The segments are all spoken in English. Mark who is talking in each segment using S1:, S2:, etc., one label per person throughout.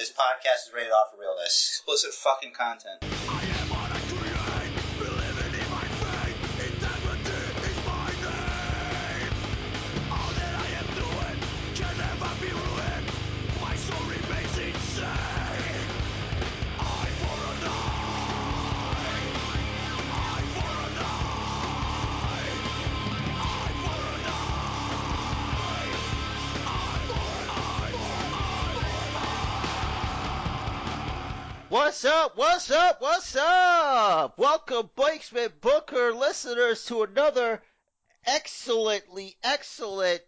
S1: This podcast is rated off for realness.
S2: Explicit fucking content.
S3: What's up? What's up? What's up? Welcome, Basement Booker listeners, to another excellently excellent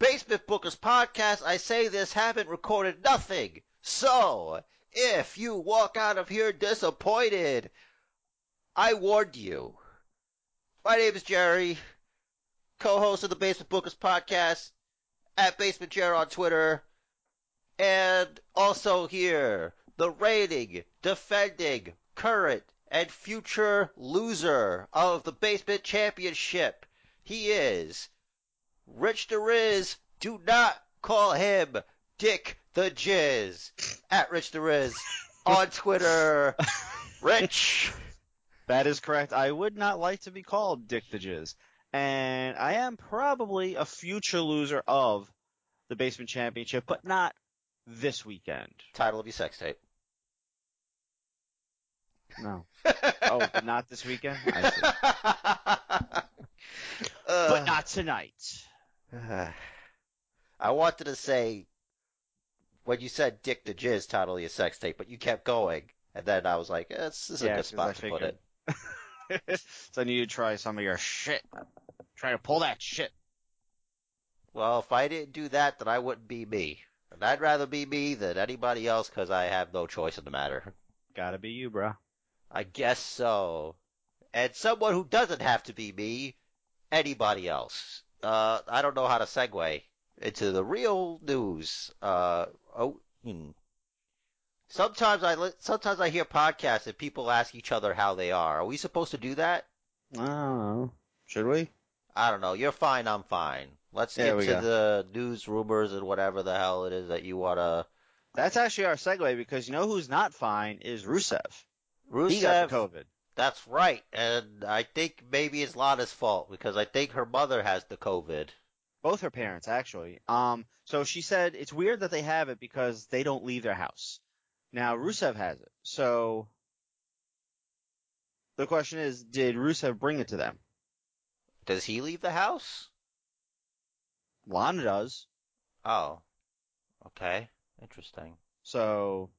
S3: Basement Bookers podcast. I say this, haven't recorded nothing. So, if you walk out of here disappointed, I warned you. My name is Jerry, co-host of the Basement Bookers podcast, at Basement Jerry on Twitter, and also here, the reigning, defending, current, and future loser of the Basement Championship. He is Rich the Riz. Do not call him Dick the Jizz. At Rich the Riz on Twitter. Rich.
S4: That is correct. I would not like to be called Dick the Jizz. And I am probably a future loser of the Basement Championship, but not this weekend.
S3: Title of your sex tape.
S4: No. oh, but not this weekend? I see.
S3: Uh,
S4: But not tonight.
S3: I wanted to say when you said Dick the Jizz title of your sex tape, but you kept going, and then I was like, eh, this is a
S4: Yeah,
S3: good
S4: 'cause
S3: spot to put it.
S4: so I need to try some of your shit. Try to pull that shit.
S3: Well, if I didn't do that, then I wouldn't be me. And I'd rather be me than anybody else because I have no choice in the matter.
S4: Gotta be you, bro.
S3: I guess so. And someone who doesn't have to be me, anybody else. Uh, I don't know how to segue into the real news. Uh, oh, hmm. Sometimes I li- sometimes I hear podcasts and people ask each other how they are. Are we supposed to do that?
S4: I don't know. Should we?
S3: I don't know. You're fine. I'm fine. Let's
S4: There
S3: get to
S4: go.
S3: the news, rumors, and whatever the hell it is that you wanna.
S4: That's actually our segue because you know who's not fine is Rusev.
S3: Rusev,
S4: He got the COVID.
S3: That's right, and I think maybe it's Lana's fault because I think her mother has the COVID.
S4: Both her parents, actually. Um, so she said it's weird that they have it because they don't leave their house. Now Rusev has it. So the question is, did Rusev bring it to them?
S3: Does he leave the house?
S4: Lana does.
S3: Oh, okay, interesting.
S4: So,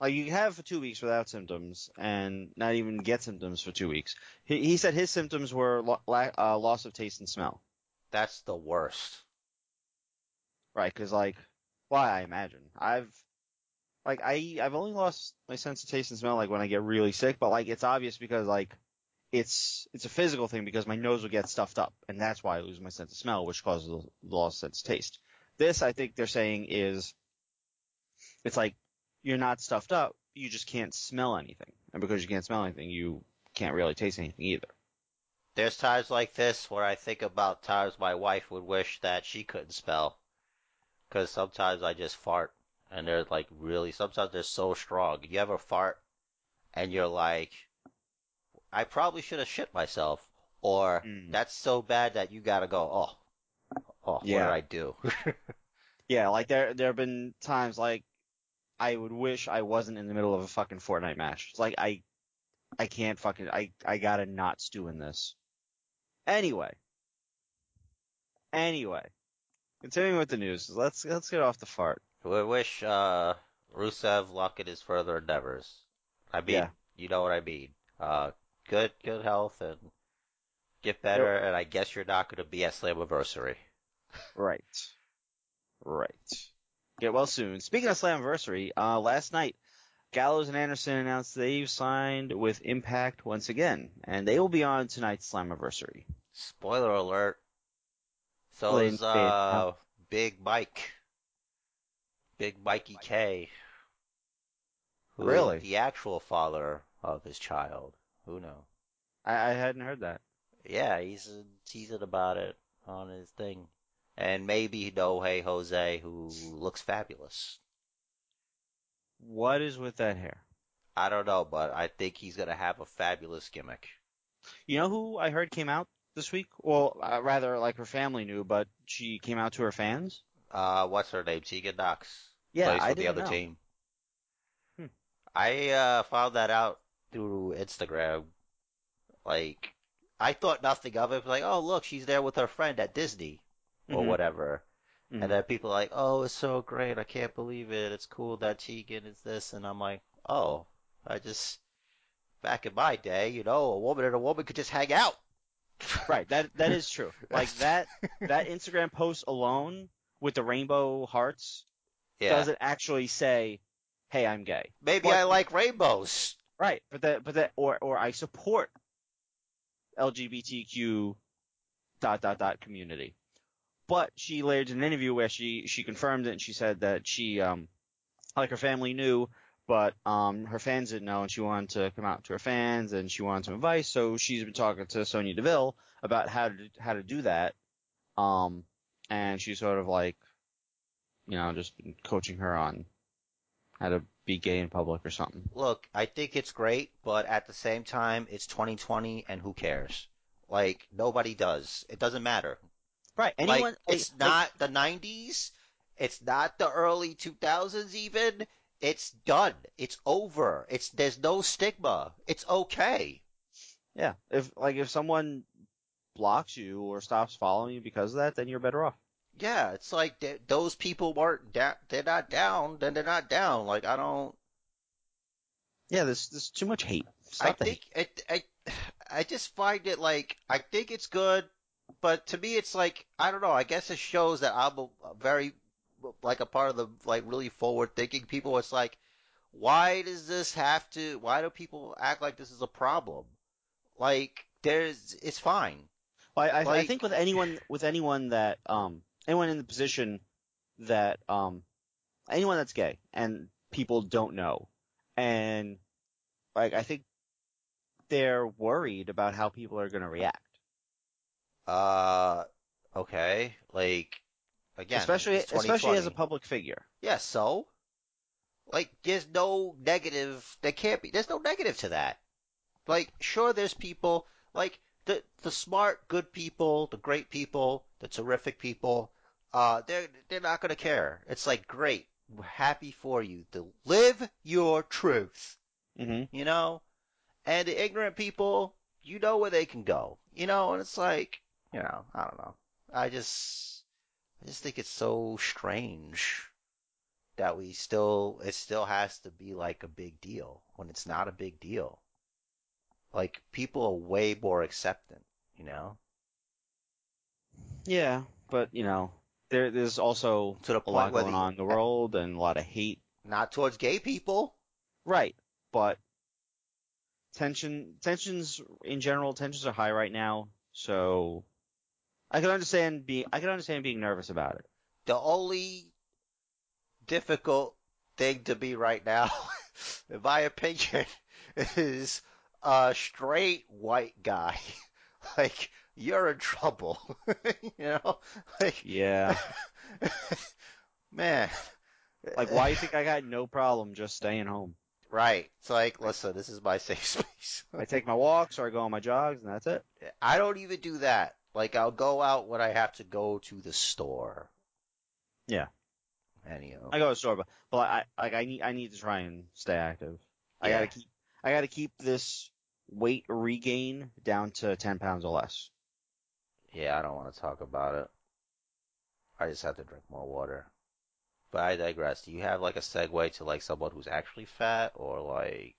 S4: like, you have for two weeks without symptoms and not even get symptoms for two weeks. He, he said his symptoms were lo- la- uh, loss of taste and smell.
S3: That's the worst.
S4: Right, because like, why I imagine I've, like I I've only lost my sense of taste and smell like when I get really sick, but like it's obvious because like it's it's a physical thing because my nose will get stuffed up and that's why I lose my sense of smell, which causes the loss of sense of taste. This I think they're saying is, it's like you're not stuffed up, you just can't smell anything, and because you can't smell anything, you can't really taste anything either.
S3: There's times like this where I think about times my wife would wish that she couldn't spell. Cause sometimes I just fart and they're like really, sometimes they're so strong. You ever fart and you're like, I probably should have shit myself. Or
S4: Mm.
S3: that's so bad that you gotta go, oh, oh, what
S4: Yeah.
S3: did I do?
S4: Yeah, like there there have been times like I would wish I wasn't in the middle of a fucking Fortnite match. It's like I I can't fucking I I gotta not stew in this. Anyway. Anyway. Continuing with the news, let's let's get off the fart.
S3: We wish, uh, Rusev luck in his further endeavors. I mean,
S4: Yeah.
S3: you know what I mean. Uh, good, good health and get better, and I guess you're not gonna be at Slammiversary.
S4: Right. Right. Get well soon. Speaking of Slammiversary, uh last night Gallows and Anderson announced they've signed with Impact once again, and they will be on tonight's Slammiversary.
S3: Spoiler alert. So
S4: Well,
S3: is, uh, Big Mike. Big Mikey K. Who
S4: Really?
S3: The actual father of his child. Who knows?
S4: I, I hadn't heard that.
S3: Yeah, he's teasing about it on his thing. And maybe No Jose, who looks fabulous.
S4: What is with that hair?
S3: I don't know, but I think he's gonna have a fabulous gimmick.
S4: You know who I heard came out this week? Well, uh, rather like her family knew, but she came out to her fans.
S3: Uh, what's her name? Tegan Nox.
S4: Yeah,
S3: plays
S4: I
S3: with the other
S4: know.
S3: team.
S4: Hmm.
S3: I uh, found that out through Instagram. Like, I thought nothing of it. Like, oh look, she's there with her friend at Disney or
S4: Mhm.
S3: whatever.
S4: Mhm.
S3: And then people are like, oh, it's so great. I can't believe it. It's cool that Tegan is this. And I'm like, oh, I just, back in my day, you know, a woman and a woman could just hang out.
S4: Right, that that is true. Like that that Instagram post alone with the rainbow hearts
S3: Yeah.
S4: doesn't actually say, "Hey, I'm gay."
S3: Maybe
S4: But-
S3: I like rainbows.
S4: Right, but that but that or or I support LGBTQ dot dot dot community. But she later did an interview where she she confirmed it and she said that she um like her family knew, but um her fans didn't know and she wanted to come out to her fans and she wanted some advice. So she's been talking to Sonya Deville about how to how to do that. Um and she's sort of like you know just been coaching her on how to be gay in public or something.
S3: Look, I think it's great, but at the same time, it's 2020 and who cares? Like, nobody does. It doesn't matter.
S4: Right. Anyone
S3: like, it's
S4: like-
S3: not the 90s. It's not the early 2000s even. It's done. It's over. It's, there's no stigma. It's okay.
S4: Yeah. If like if someone blocks you or stops following you because of that, then you're better off.
S3: Yeah, it's like th- those people weren't da- they're not down, then they're not down. Like, I don't,
S4: Yeah, there's there's too much hate. Stop
S3: I think it, I I just find it like I think it's good, but to me it's like I don't know. I guess it shows that I'm a, very like a part of the like really forward thinking people. It's like why does this have to? Why do people act like this is a problem? Like there's it's fine.
S4: Well, I, I, I think with anyone with anyone that um anyone in the position that um anyone that's gay and people don't know and like I think they're worried about how people are going to react.
S3: Uh, okay, like again,
S4: especially especially as a public figure.
S3: Yeah, so? Like, there's no negative, there can't be, there's no negative to that. Like, sure, there's people, like, the, the smart, good people, the great people, the terrific people, uh, they're, they're not gonna care. It's like, great, we're happy for you to live your truth,
S4: Mm-hmm.
S3: you know? And the ignorant people, you know where they can go, you know? And it's like, you know, I don't know. I just, I just think it's so strange that we still it still has to be like a big deal when it's not a big deal. Like people are way more acceptant, you know,
S4: Yeah, but you know, there there's also
S3: to the
S4: a lot going on in the world and a lot of hate.
S3: not towards gay people.
S4: Right, but tension tensions in general tensions are high right now, so I can understand being I can understand being nervous about it.
S3: The only difficult thing to be right now, in my opinion, is a straight white guy. like you're in trouble, you know, like
S4: Yeah,
S3: man.
S4: like why do you think I got no problem just staying home?
S3: Right. It's like, listen, this is my safe space.
S4: I take my walks or I go on my jogs and that's it.
S3: I don't even do that. Like, I'll go out when I have to go to the store.
S4: Yeah.
S3: Anyhow.
S4: I go to the store, but, but I like I need I need to try and stay active. I gotta keep I gotta keep this weight regain down to ten pounds or less.
S3: Yeah, I don't want to talk about it. I just have to drink more water. But I digress. Do you have like a segue to like someone who's actually fat or like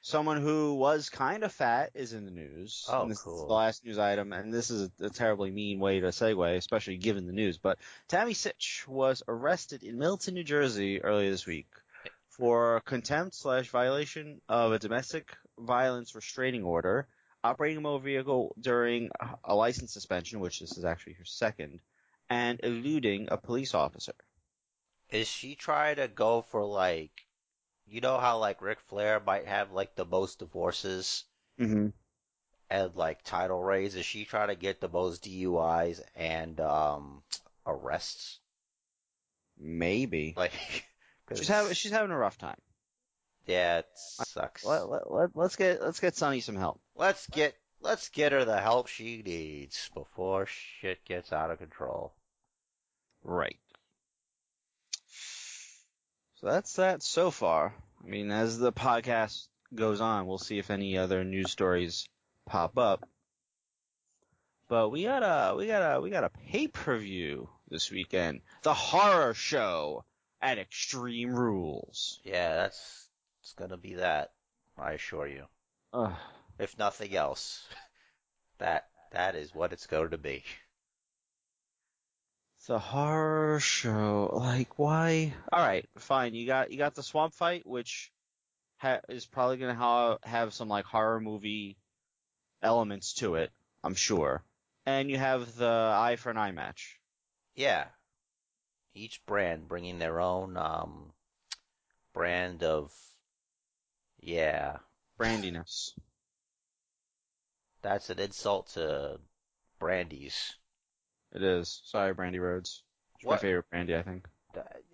S4: Someone who was kind of fat is in the news.
S3: Oh,
S4: and this
S3: cool.
S4: is the last news item, and this is a, terribly mean way to segue, especially given the news. But Tammy Sytch was arrested in Milton, New Jersey earlier this week for contempt slash violation of a domestic violence restraining order, operating a motor vehicle during a license suspension, which this is actually her second, and eluding a police officer.
S3: is she trying to go for like you know how like Ric Flair might have like the most divorces
S4: Mm-hmm.
S3: and like title reigns? Is she trying to get the most DUIs and um arrests?
S4: Maybe.
S3: Like,
S4: She's having she's having a rough time.
S3: Yeah, it sucks.
S4: Let, let, let, let's get let's get Sunny some help.
S3: Let's get let's get her the help she needs before shit gets out of control.
S4: Right. So that's that so far. I mean, as the podcast goes on, we'll see if any other news stories pop up. But we got a we got a we got a pay per view this weekend. The horror show at Extreme Rules.
S3: Yeah, that's it's gonna be that. I assure you.
S4: Ugh.
S3: If nothing else, that that is what it's going to be.
S4: The horror show, like why? All right, fine. You got you got the swamp fight, which ha- is probably gonna ha- have some like horror movie elements to it, I'm sure. And you have the eye for an eye match.
S3: Yeah. Each brand bringing their own um brand of yeah.
S4: Brandiness.
S3: That's an insult to brandies.
S4: It is. Sorry, Brandi Rhodes. She's my
S3: What-
S4: favorite Brandy, I think.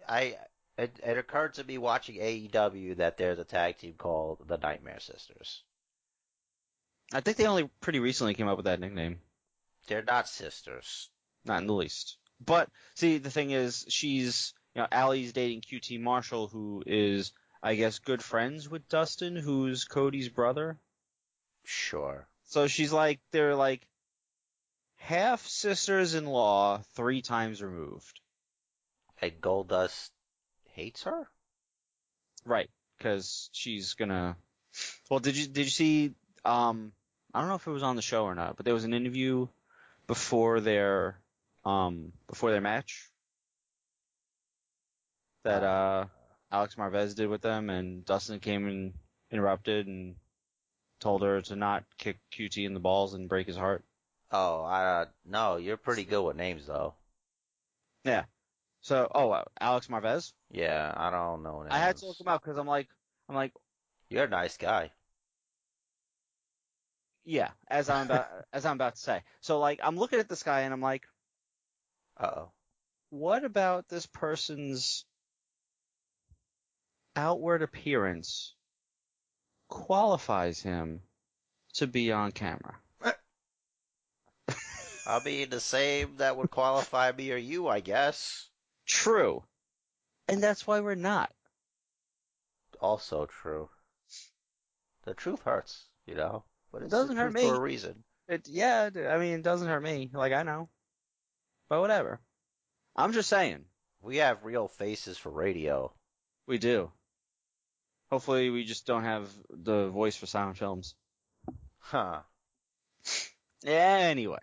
S3: I it, it occurred to me watching AEW that there's a tag team called the Nightmare Sisters.
S4: I think they only pretty recently came up with that nickname.
S3: They're not sisters.
S4: Not in the least. But see, the thing is, she's you know, Allie's dating QT Marshall, who is, I guess, good friends with Dustin, who's Cody's brother.
S3: Sure.
S4: So she's like, they're like half sisters in law, three times removed.
S3: And Goldust hates her?
S4: Right. Cause she's gonna, well, did you, did you see, um, I don't know if it was on the show or not, but there was an interview before their, um, before their match that, uh, Alex Marvez did with them and Dustin came and interrupted and told her to not kick QT in the balls and break his heart.
S3: Oh, I no, you're pretty good with names though. Yeah.
S4: So, oh, uh, Alex Marvez?
S3: Yeah, I don't know names.
S4: I had to look him up because I'm like, I'm like,
S3: You're a nice guy.
S4: yeah, as I'm about, as I'm about to say. So like, I'm looking at this guy and I'm like,
S3: Uh oh.
S4: what about this person's outward appearance qualifies him to be on camera?
S3: I mean, the same that would qualify me or you, I guess.
S4: True. And that's why we're not.
S3: Also true. The truth hurts, you know? But
S4: It doesn't
S3: the
S4: hurt
S3: truth for a reason.
S4: It, yeah, I mean, it doesn't hurt me. Like, I know. But whatever. I'm just saying.
S3: We have real faces for radio.
S4: We do. Hopefully we just don't have the voice for silent films.
S3: Huh.
S4: Anyway.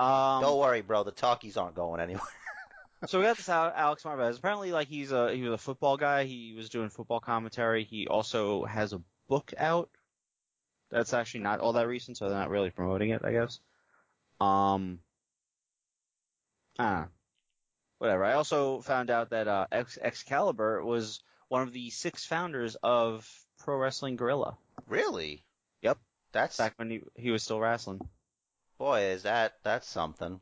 S4: Um,
S3: Don't worry, bro. The talkies aren't going anywhere.
S4: so we got this Al- Alex Marvez. Apparently, like he's a he was a football guy. He was doing football commentary. He also has a book out. That's actually not all that recent, so they're not really promoting it, I guess. Um, ah, whatever. I also found out that uh, Ex- Excalibur was one of the six founders of Pro Wrestling Guerrilla.
S3: Really?
S4: Yep.
S3: That's
S4: Back when he he was still wrestling.
S3: Boy, is that that's something.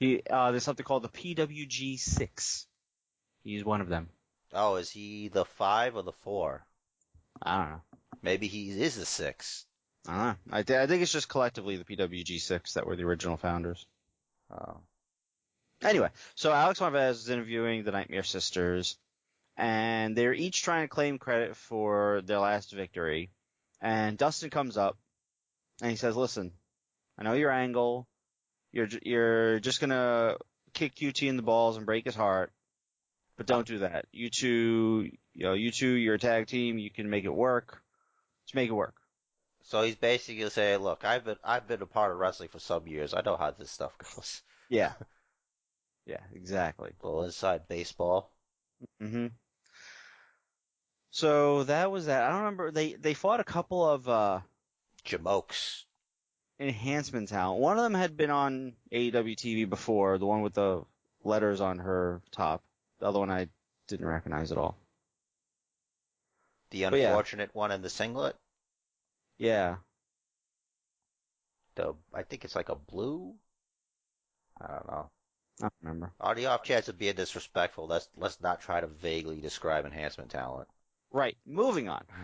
S4: He uh, there's something called the PWG six. He's one of them.
S3: Oh, is he the five or the four?
S4: I don't know.
S3: Maybe he is the six.
S4: I don't know. I, th- I think it's just collectively the PWG six that were the original founders.
S3: Oh.
S4: Anyway, so Alex Marvez is interviewing the Nightmare Sisters, and they're each trying to claim credit for their last victory. And Dustin comes up, and he says, "Listen, I know your angle. You're you're just gonna kick QT in the balls and break his heart, but don't do that. You two, you know, you two, you're a tag team. You can make it work. Just make it work."
S3: So he's basically saying, look, I've been I've been a part of wrestling for some years. I know how this stuff goes.
S4: Yeah. Yeah, exactly.
S3: A little inside baseball.
S4: hmm So that was that. I don't remember. They they fought a couple of uh
S3: Jamokes.
S4: Enhancement talent. One of them had been on AEW TV before, the one with the letters on her top. The other one I didn't recognize at all.
S3: The
S4: But yeah.
S3: unfortunate one in the singlet.
S4: Yeah.
S3: The I think it's like a blue. I don't know.
S4: I don't remember.
S3: On the off chance of being disrespectful, let's let's not try to vaguely describe enhancement talent.
S4: Right. Moving on.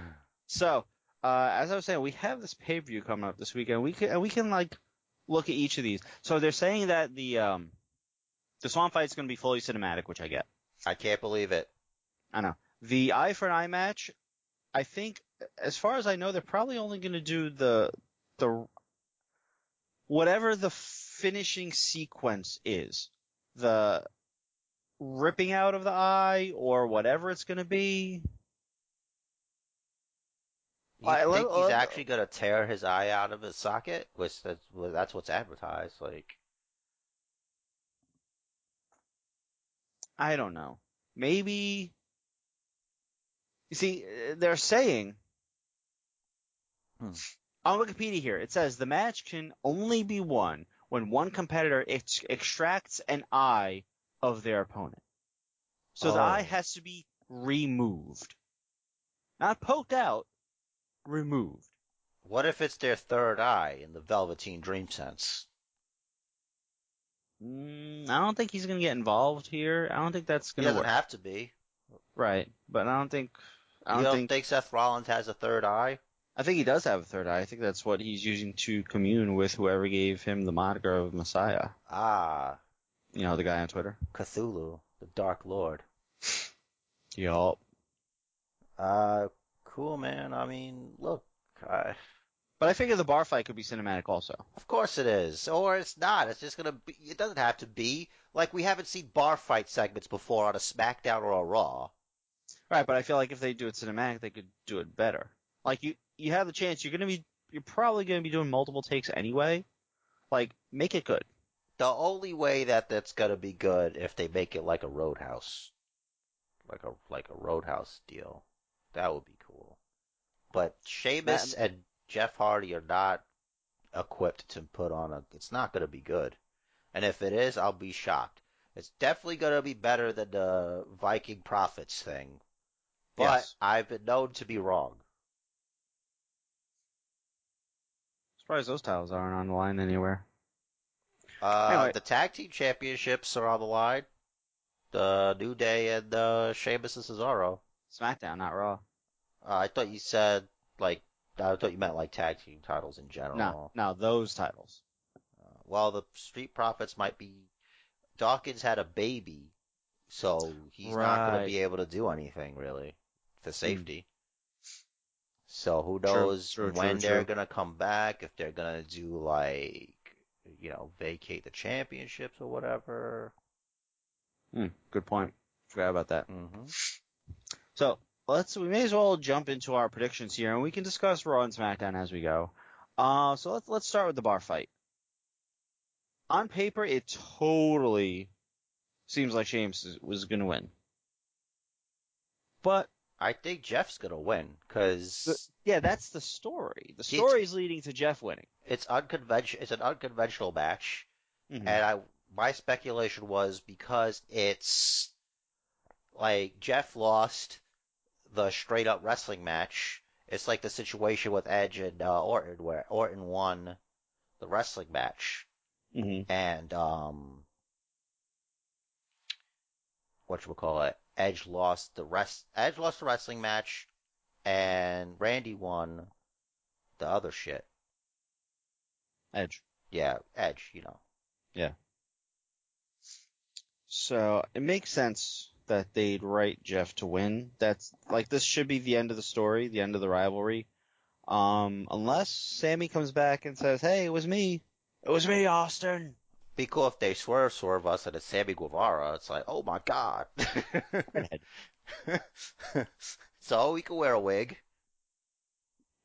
S4: So, uh, as I was saying, we have this pay per view coming up this weekend. We can and we can like look at each of these. So they're saying that the um the Swamp fight is going to be fully cinematic, which I get.
S3: I can't believe it.
S4: I know. The eye for an eye match, I think, as far as I know, they're probably only going to do the the whatever the finishing sequence is, the ripping out of the eye or whatever it's going to be.
S3: You
S4: I-
S3: think
S4: let-
S3: he's actually gonna tear his eye out of his socket? Which that's well, that's what's advertised. Like,
S4: I don't know. Maybe. You see, uh, they're saying
S3: Hmm.
S4: on Wikipedia here it says the match can only be won when one competitor ex- extracts an eye of their opponent. So the
S3: Oh.
S4: eye has to be removed, not poked out, removed.
S3: what if it's their third eye in the Velveteen Dream sense?
S4: Mm, I don't think he's gonna get involved here. I don't think that's gonna
S3: doesn't
S4: work.
S3: have to be.
S4: Right, but I don't think. I
S3: You
S4: don't
S3: don't
S4: think.
S3: think Seth Rollins has a third eye?
S4: I think he does have a third eye. I think that's what he's using to commune with whoever gave him the moniker of Messiah.
S3: Ah,
S4: You know, the guy on Twitter.
S3: Cthulhu, the Dark Lord.
S4: Yup.
S3: Uh, cool, man. I mean, look, I,
S4: But I figure the bar fight could be cinematic also.
S3: of course it is, or it's not. It's just gonna be. It doesn't have to be. Like we haven't seen bar fight segments before on a SmackDown or a Raw.
S4: Right, but I feel like if they do it cinematic, they could do it better. Like you, you have the chance. You're gonna be, you're probably gonna be doing multiple takes anyway. Like, make it good.
S3: The only way that that's gonna be good if they make it like a Roadhouse, like a like a Roadhouse deal. That would be. But Sheamus and Jeff Hardy are not equipped to put on a. It's not gonna be good. And if it is, I'll be shocked. It's definitely gonna be better than the Viking Prophets thing. But
S4: Yes.
S3: I've been known to be wrong.
S4: Surprised those titles aren't on the line anywhere.
S3: Uh,
S4: Anyway.
S3: the tag team championships are on the line. The New Day and uh, Sheamus and Cesaro.
S4: SmackDown, not Raw.
S3: Uh, I thought you said like I thought you meant like tag team titles in general.
S4: No, no, those titles.
S3: Uh, well, the Street Profits might be. Dawkins had a baby, so he's not going to be able to do anything really for safety. So who knows
S4: true,
S3: when
S4: true,
S3: they're going to come back? If they're going to do like you know vacate the championships or whatever.
S4: Hmm, good point. Forgot about that.
S3: hmm
S4: So let's we may as well jump into our predictions here, and we can discuss Raw and SmackDown as we go. Uh, so let's let's start with the bar fight. On paper, it totally seems like is- was going to win, but
S3: I think Jeff's going to win because
S4: yeah, that's the story. The story is leading to Jeff winning.
S3: it's unconventional. It's an unconventional match.
S4: Mhm.
S3: And I, my speculation was because it's like Jeff lost the straight up wrestling match. It's like the situation with Edge and uh, Orton, where Orton won the wrestling match,
S4: Mhm.
S3: and um, what you call it? Edge lost the rest. Edge lost the wrestling match, and Randy won the other shit.
S4: Edge.
S3: Yeah, Edge. You know. Yeah.
S4: So it makes sense that they'd write Jeff to win. That's like this should be the end of the story, the end of the rivalry. Um, unless Sammy comes back and says, "Hey, it was me. It was me, Austin."
S3: be cool if they swerve swerve us and it's Sammy Guevara. It's like, oh my god. So he could wear a wig.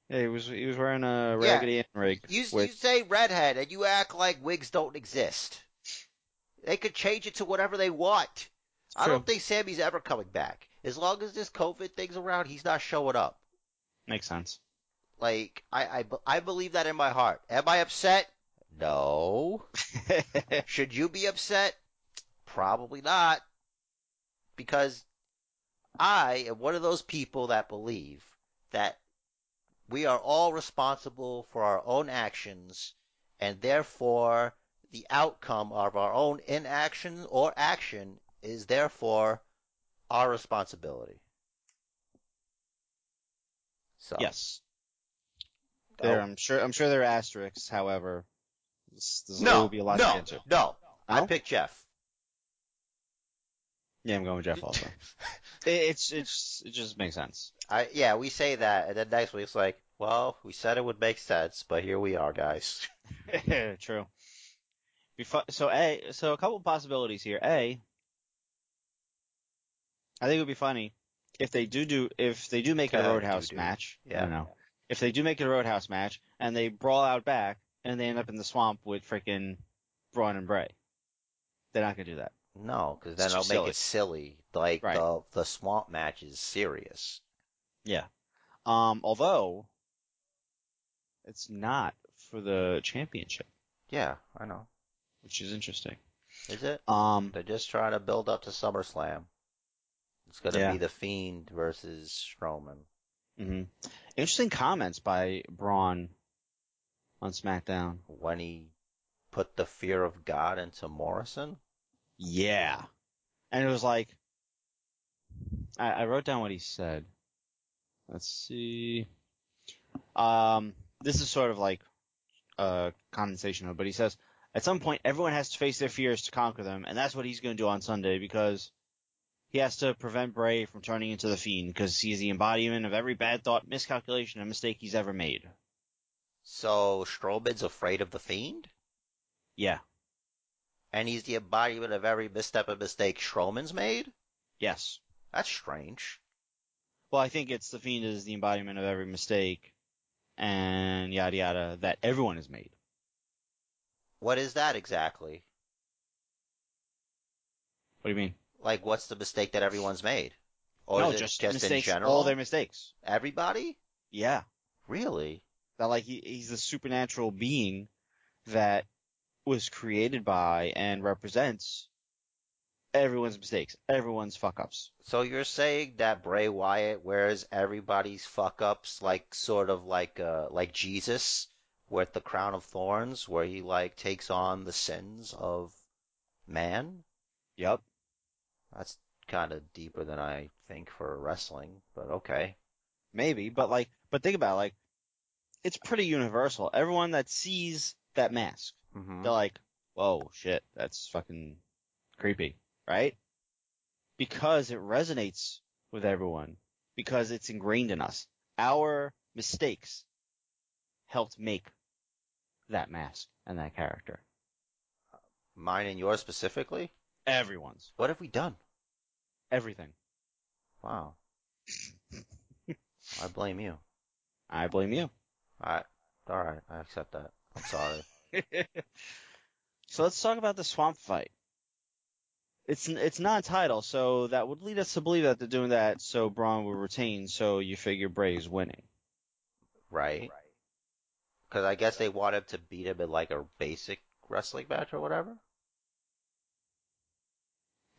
S4: Yeah, he was he was wearing a Raggedy Ann rig.
S3: You,
S4: with,
S3: you say redhead and you act like wigs don't exist. They could change it to whatever they want. I don't think Sammy's ever coming back. As long as this COVID thing's around, he's not showing up.
S4: makes sense.
S3: Like, I, I, I believe that in my heart. Am I upset? No. Should you be upset? Probably not. Because I am one of those people that believe that we are all responsible for our own actions and therefore the outcome of our own inaction or action is therefore our responsibility. So
S4: Yes.
S3: Oh.
S4: I'm sure. I'm sure there are asterisks. However, this, this
S3: no,
S4: will be a lot to
S3: no,
S4: get into.
S3: no. I
S4: No?
S3: picked Jeff.
S4: Yeah, I'm going with Jeff also. it, it's it's it just makes sense.
S3: I yeah, we say that, and then next week it's like, well, we said it would make sense, but here we are, guys.
S4: True. Befo- so a so a couple possibilities here. A, I think it would be funny if they do do if they do make a
S3: Uh,
S4: Roadhouse
S3: do-do.
S4: match. I
S3: Yeah.
S4: don't know. If they do make a Roadhouse match and they brawl out back and they end up in the swamp with freaking Braun and Bray, they're not gonna do that.
S3: No, because then
S4: It's
S3: it'll
S4: too
S3: make it silly. Like
S4: Right.
S3: the the swamp match is serious.
S4: Yeah. Um, although it's not for the championship,
S3: Yeah, I know.
S4: which is interesting.
S3: Is it?
S4: Um,
S3: They're just trying to build up to SummerSlam. It's gonna
S4: Yeah.
S3: be the Fiend versus Strowman.
S4: mhm. interesting comments by Braun on SmackDown.
S3: When he put the fear of God into Morrison.
S4: Yeah. And it was like, I, I wrote down what he said. Let's see. Um, this is sort of like a condensation of, but he says, at some point, everyone has to face their fears to conquer them, and that's what he's going to do on Sunday because he has to prevent Bray from turning into the Fiend because he's the embodiment of every bad thought, miscalculation, and mistake he's ever made.
S3: So Strowman's afraid of the Fiend,
S4: Yeah.
S3: and he's the embodiment of every misstep and mistake Strowman's made.
S4: Yes.
S3: That's strange.
S4: Well, I think it's the Fiend is the embodiment of every mistake and yada yada that everyone has made.
S3: What is that exactly?
S4: What do you mean?
S3: Like, what's the mistake that everyone's made? Or
S4: no, just,
S3: just
S4: mistakes,
S3: in general?
S4: all their mistakes.
S3: Everybody?
S4: Yeah.
S3: Really?
S4: That like he, he's a supernatural being that was created by and represents everyone's mistakes, everyone's fuck ups.
S3: So you're saying that Bray Wyatt wears everybody's fuck ups like sort of like uh like Jesus with the crown of thorns where he like takes on the sins of man?
S4: Yep.
S3: That's kind of deeper than I think for wrestling, but okay.
S4: Maybe, but like, but think about it, like, it's pretty universal. Everyone that sees that mask,
S3: hmm
S4: they're like, whoa, shit, that's fucking creepy, right? Because it resonates with everyone. Because it's ingrained in us. Our mistakes helped make that mask and that character.
S3: Mine and yours specifically?
S4: Everyone's.
S3: What have we done?
S4: Everything.
S3: Wow. I blame you.
S4: I blame you.
S3: I alright, I accept that. I'm sorry.
S4: so let's talk about the swamp fight. It's it's non-title, so that would lead us to believe that they're doing that so Braun will retain. So you figure Bray is winning.
S3: Right? Because I guess they want him to beat him in like a basic wrestling match or whatever.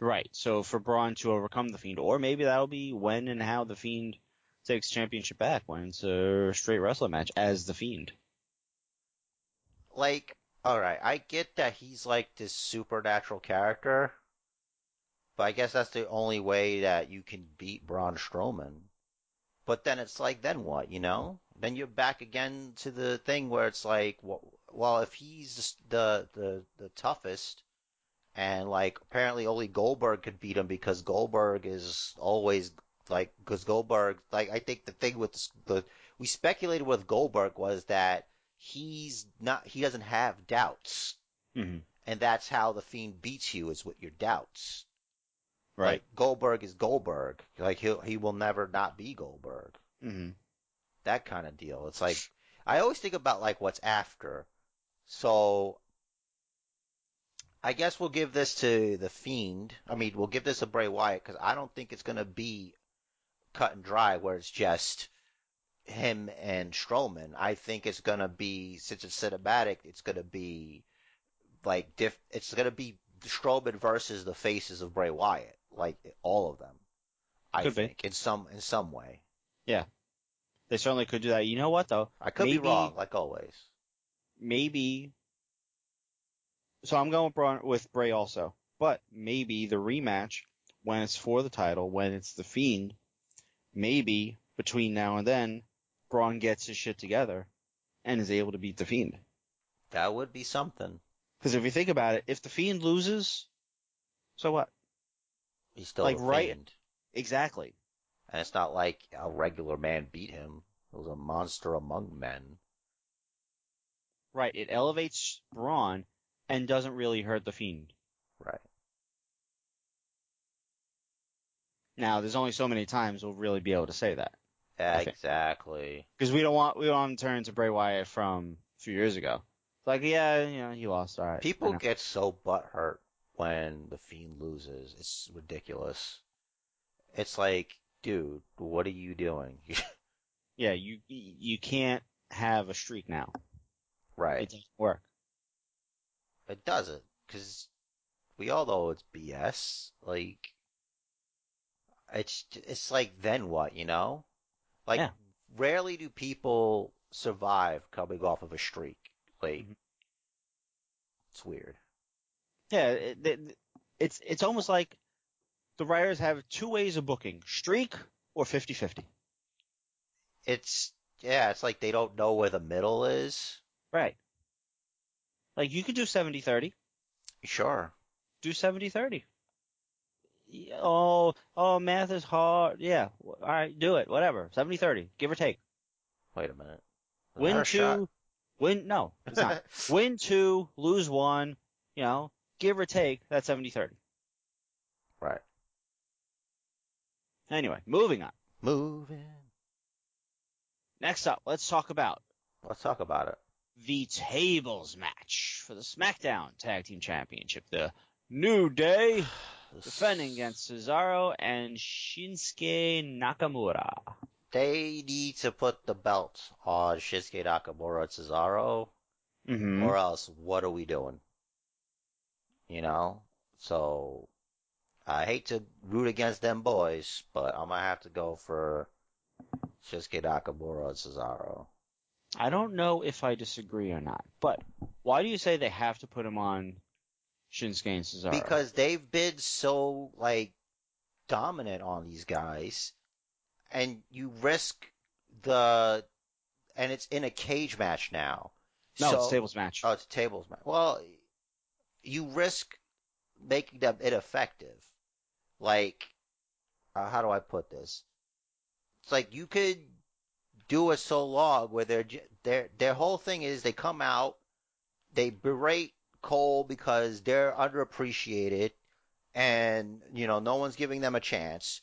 S4: Right. So for Braun to overcome the Fiend, or maybe that'll be when and how the Fiend takes championship back when it's a straight wrestling match as the Fiend.
S3: Like, alright, I get that he's like this supernatural character, but I guess that's the only way that you can beat Braun Strowman. But then it's like, then what, you know? Then you're back again to the thing where it's like, well, well if he's the, the, the toughest, and like apparently only Goldberg could beat him because Goldberg is always like because Goldberg like I think the thing with the, the we speculated with Goldberg was that he's not he doesn't have doubts
S4: Mm-hmm.
S3: and that's how the fiend beats you is with your doubts.
S4: Right.
S3: Like Goldberg is Goldberg. Like he will he will never not be Goldberg.
S4: mm-hmm.
S3: That kind of deal. It's like I always think about like what's after. So I guess we'll give this to the Fiend. I mean, we'll give this to Bray Wyatt because I don't think it's gonna be cut and dry where it's just him and Strowman. I think it's gonna be since it's cinematic, it's gonna be like diff. It's gonna be Strowman versus the faces of Bray Wyatt, like all of them. I
S4: Could be.
S3: think in some in some way.
S4: Yeah, they certainly could do that. You know what though?
S3: I could
S4: Maybe-
S3: be wrong, like always.
S4: maybe. So I'm going with, Braun, with Bray also, but maybe the rematch when it's for the title, when it's the Fiend, maybe between now and then, Braun gets his shit together and is able to beat the Fiend.
S3: That would be something.
S4: Because if you think about it, if the Fiend loses, so what?
S3: He's still
S4: Like,
S3: a
S4: right-
S3: fiend.
S4: Exactly.
S3: And it's not like a regular man beat him. It was a monster among men.
S4: Right. It elevates Braun and doesn't really hurt the Fiend.
S3: Right.
S4: Now, there's only so many times we'll really be able to say that.
S3: Exactly.
S4: Because we don't want, we don't want to turn into Bray Wyatt from a few years ago. It's like, yeah, you know, he lost, alright.
S3: People get so butthurt when the Fiend loses. It's ridiculous. It's like, dude, what are you doing?
S4: yeah, you, you can't have a streak now.
S3: right.
S4: It doesn't work.
S3: It doesn't, because we all know it's BS. Like, it's it's like then what, you know? Like,
S4: Yeah.
S3: rarely do people survive coming off of a streak. Like,
S4: Mhm.
S3: it's weird.
S4: Yeah, it, it, it's, it's almost like the writers have two ways of booking, streak or 50-50.
S3: It's yeah, it's like they don't know where the middle is.
S4: Right. Like you could do 70-30.
S3: Sure.
S4: do 70-30. Oh, oh, math is hard. Yeah. All right, do it. Whatever. 70-30. Give or take.
S3: Wait a minute. Is
S4: Win
S3: a shot?
S4: two. Win, no, it's not. win two, lose one, you know, give or take, that's 70-30.
S3: right.
S4: Anyway, moving on.
S3: Moving.
S4: Next up, let's talk about
S3: Let's talk about it.
S4: The tables match for the SmackDown Tag Team Championship. The New Day defending against Cesaro and Shinsuke Nakamura.
S3: They need to put the belt on Shinsuke Nakamura and Cesaro,
S4: Mm-hmm.
S3: or else what are we doing? You know? So, I hate to root against them boys, but I'm gonna have to go for Shinsuke Nakamura and Cesaro.
S4: I don't know if I disagree or not, but why do you say they have to put him on Shinsuke and Cesaro?
S3: Because they've been so, like, dominant on these guys, and you risk the, and it's in a cage match now.
S4: no,
S3: So-
S4: it's a tables match.
S3: Oh, it's a tables match. Well, you risk making them ineffective. Like, uh, how do I put this? It's like you could do a so long where their their their whole thing is they come out, they berate Cole because they're underappreciated, and you know no one's giving them a chance.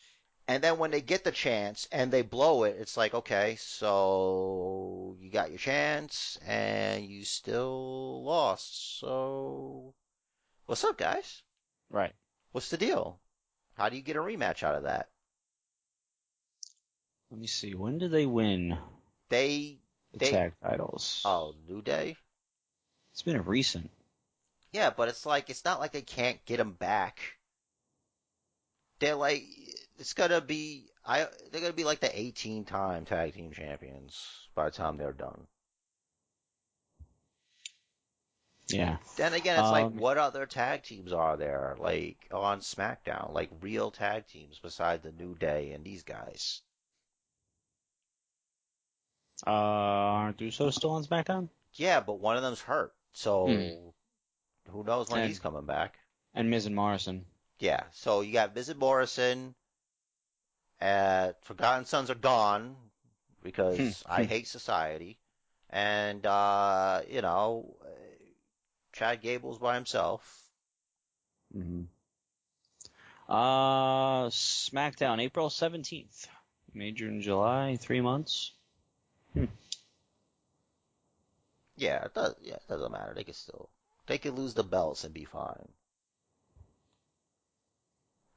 S3: And then when they get the chance and they blow it, it's like, okay, so you got your chance and you still lost. So, what's up, guys?
S4: right.
S3: What's the deal? How do you get a rematch out of that?
S4: Let me see. When did they win
S3: They,
S4: the
S3: They-
S4: tag titles?
S3: oh, New Day?
S4: It's been a recent.
S3: Yeah, but it's like, it's not like they can't get them back. They're like, it's gonna be, I, they're gonna be like the 18 time tag team champions by the time they're done.
S4: Yeah.
S3: Then again, it's like,
S4: Um,
S3: what other tag teams are there, like, on SmackDown? Like, real tag teams besides the New Day and these guys?
S4: Uh, aren't Usos still on SmackDown?
S3: Yeah, but one of them's hurt, so
S4: Hmm.
S3: who knows when
S4: And-
S3: he's coming back?
S4: And Miz and Morrison.
S3: Yeah, so you got Miz and Morrison, uh, Forgotten Sons are gone, because
S4: Hmm.
S3: I hate society, and, uh, you know, Chad Gable's by himself.
S4: Mm-hmm. Uh, SmackDown, April 17th. Major in July, three months.
S3: Yeah, it does, yeah, it doesn't matter, they could still, they could lose the belts and be fine.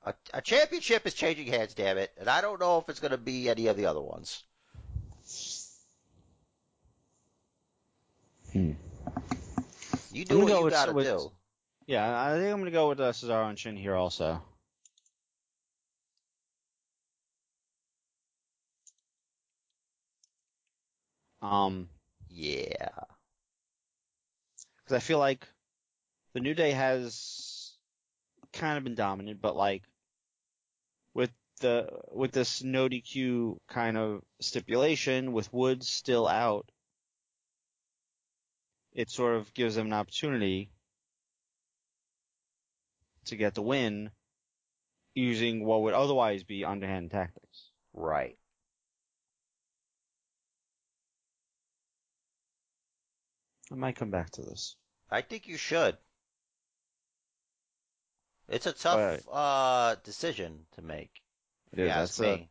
S3: A, a championship is changing hands, damn it, and I don't know if it's gonna be any of the other ones.
S4: Hmm.
S3: You do what
S4: go
S3: you gotta do.
S4: Yeah, I think I'm gonna go with uh, Cesaro and Shin here also. Um,
S3: Yeah.
S4: because I feel like the New Day has kind of been dominant, but like with the with this no DQ kind of stipulation with Woods still out, it sort of gives them an opportunity to get the win using what would otherwise be underhand tactics.
S3: Right.
S4: I might come back to this.
S3: I think you should. It's a tough
S4: Right.
S3: uh decision to make. If you
S4: It is,
S3: ask
S4: that's a-
S3: me.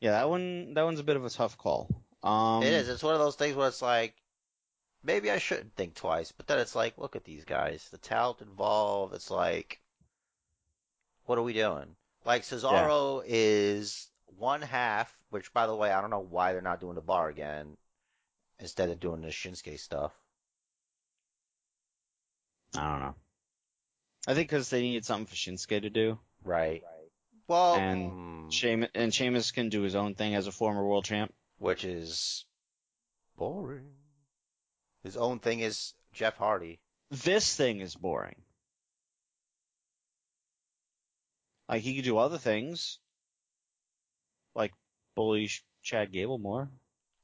S4: Yeah, that one that one's a bit of a tough call. Um,
S3: it is. It's one of those things where it's like, maybe I shouldn't think twice, but then it's like, look at these guys, the talent involved. It's like, what are we doing? Like Cesaro is one half, which by the way, I don't know why they're not doing the bar again instead of doing the Shinsuke stuff.
S4: I don't know. I think because they needed something for Shinsuke to do.
S3: Right. Well,
S4: And
S3: hmm,
S4: Sheamus, and Sheamus can do his own thing as a former world champ.
S3: which is boring. His own thing is Jeff Hardy.
S4: This thing is boring. Like he could do other things, like bully Sh- Chad Gable more.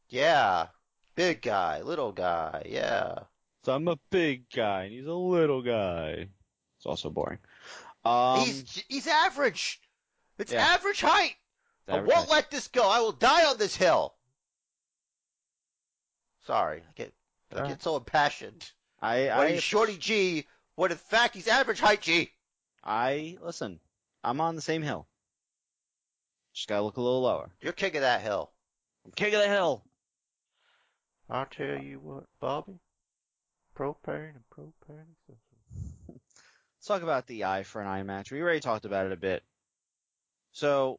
S3: Yeah. Big guy, little guy, yeah.
S4: So I'm a big guy and he's a little guy. It's also boring. Um,
S3: he's he's average. It's
S4: yeah.
S3: average height. I
S4: average
S3: won't
S4: height.
S3: let this go. I will die on this hill. Sorry, I get I get so impassioned.
S4: I
S3: When
S4: I
S3: he's shorty G, when in fact he's average height G.
S4: I listen. I'm on the same hill. Just gotta look a little lower.
S3: You're king of that hill.
S4: I'm king of the hill.
S3: I'll tell you what, Bobby. Propane and propane accessories.
S4: Let's talk about the eye for an eye match. We already talked about it a bit. So,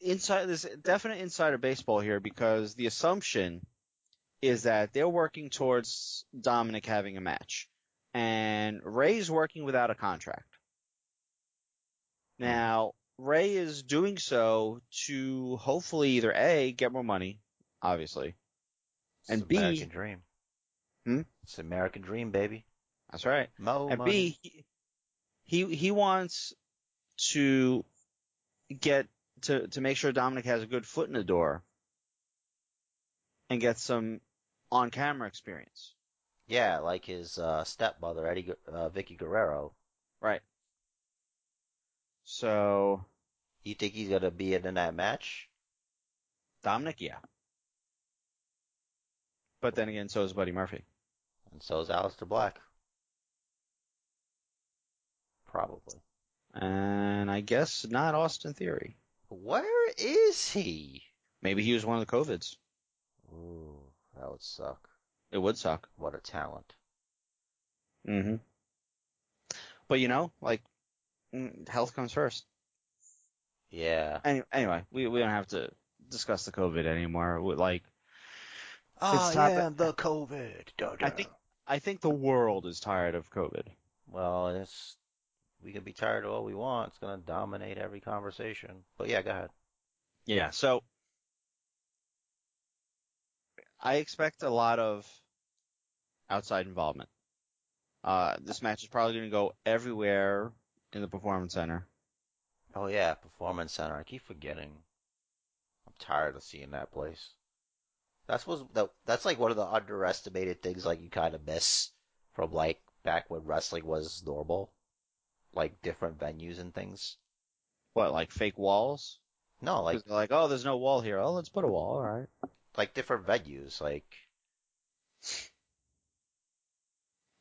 S4: inside this definite insider baseball here because the assumption is that they're working towards Dominic having a match, and Rey's working without a contract. Now, Rey is doing so to hopefully either A, get more money, obviously. And B-
S3: Dream.
S4: Hmm?
S3: It's American Dream, baby.
S4: That's right.
S3: Mo
S4: and
S3: money.
S4: B, he he wants to get to to make sure Dominic has a good foot in the door and get some on camera experience.
S3: Yeah, like his uh, stepmother, Eddie, uh, Vickie Guerrero.
S4: Right. So
S3: You think he's gonna be in that match?
S4: Dominic, yeah. But then again, so is Buddy Murphy.
S3: And so is Aleister Black. Probably.
S4: And I guess not Austin Theory.
S3: Where is he?
S4: Maybe he was one of the COVIDs.
S3: Ooh, that would suck.
S4: It would suck.
S3: What a talent.
S4: hmm But you know, like, mm, health comes first.
S3: Yeah.
S4: Any, anyway, we we don't have to discuss the COVID anymore. We- Like,
S3: Oh
S4: It's not
S3: yeah, the COVID. Duh,
S4: I think I think the world is tired of COVID.
S3: Well, it's we can be tired of what we want. It's gonna dominate every conversation. But yeah, go ahead.
S4: Yeah. So I expect a lot of outside involvement. Uh, this match is probably going to go everywhere in the performance center.
S3: Oh yeah, Performance Center. I keep forgetting. I'm tired of seeing that place. That's was that, that's like one of the underestimated things like you kind of miss from like back when wrestling was normal, like different venues and things.
S4: What, like fake walls?
S3: No, like
S4: like, oh, there's no wall here. Oh, let's put a wall. All right.
S3: like different venues. Like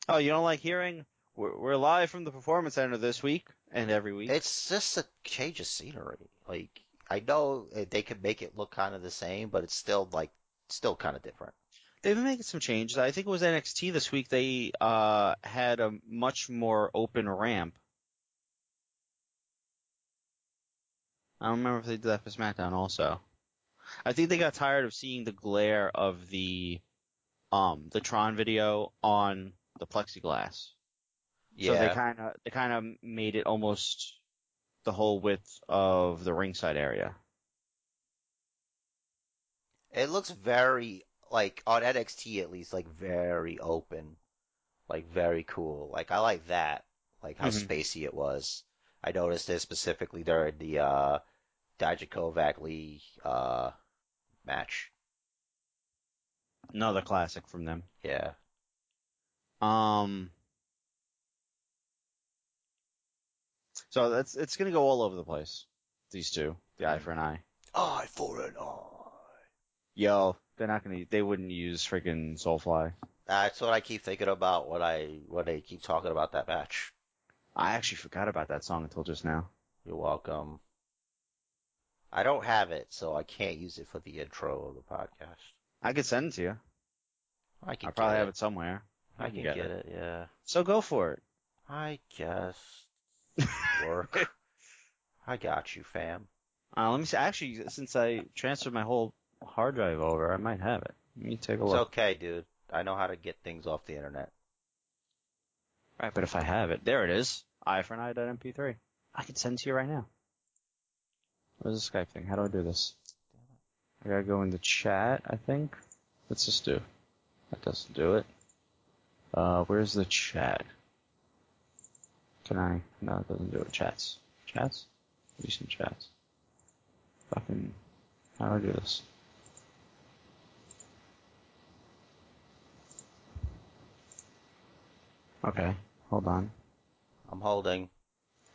S4: Oh, you don't like hearing? We're, we're live from the performance center this week and every week.
S3: it's just a change of scenery. Like I know uh, they could make it look kind of the same, but it's still like still kind of different.
S4: They've been making some changes. I think it was NXT this week. They uh had a much more open ramp. I don't remember if they did that for SmackDown also. I think they got tired of seeing the glare of the um the Tron video on the plexiglass.
S3: Yeah.
S4: So they kind of they kind of made it almost the whole width of the ringside area.
S3: It looks very like on NXT at least like very open, like very cool. Like I like that, like how
S4: Mhm.
S3: spacey it was. I noticed this specifically during the uh, Dijakovic Lee uh, match.
S4: Another classic from them.
S3: Yeah.
S4: Um. So that's it's gonna go all over the place. These two, the eye for an eye.
S3: Eye for an eye.
S4: Yo, they're not gonna. They wouldn't use freaking Soulfly.
S3: That's what I keep thinking about when I when they keep talking about that match.
S4: I actually forgot about that song until just now.
S3: You're welcome. I don't have it, so I can't use it for the intro of the podcast.
S4: I could send it to you.
S3: I can
S4: I probably
S3: get
S4: have
S3: it.
S4: it somewhere.
S3: I can get, it. Yeah.
S4: So go for it.
S3: I guess. Work. I got you, fam.
S4: Uh, let me see. Actually, since I transferred my whole hard drive over, I might have it. Let me take a
S3: It's
S4: look.
S3: okay, dude. I know how to get things off the internet.
S4: Right, but if I have it, there it is. I for an I. MP3. I can send it to you right now. Where's the Skype thing? How do I do this? I gotta go in the chat, I think. Let's just do? That doesn't do it. Uh, where's the chat? Can I? No, it doesn't do it. Chats. Chats? Recent chats. Fucking. How do I do this? Okay, hold on.
S3: I'm holding.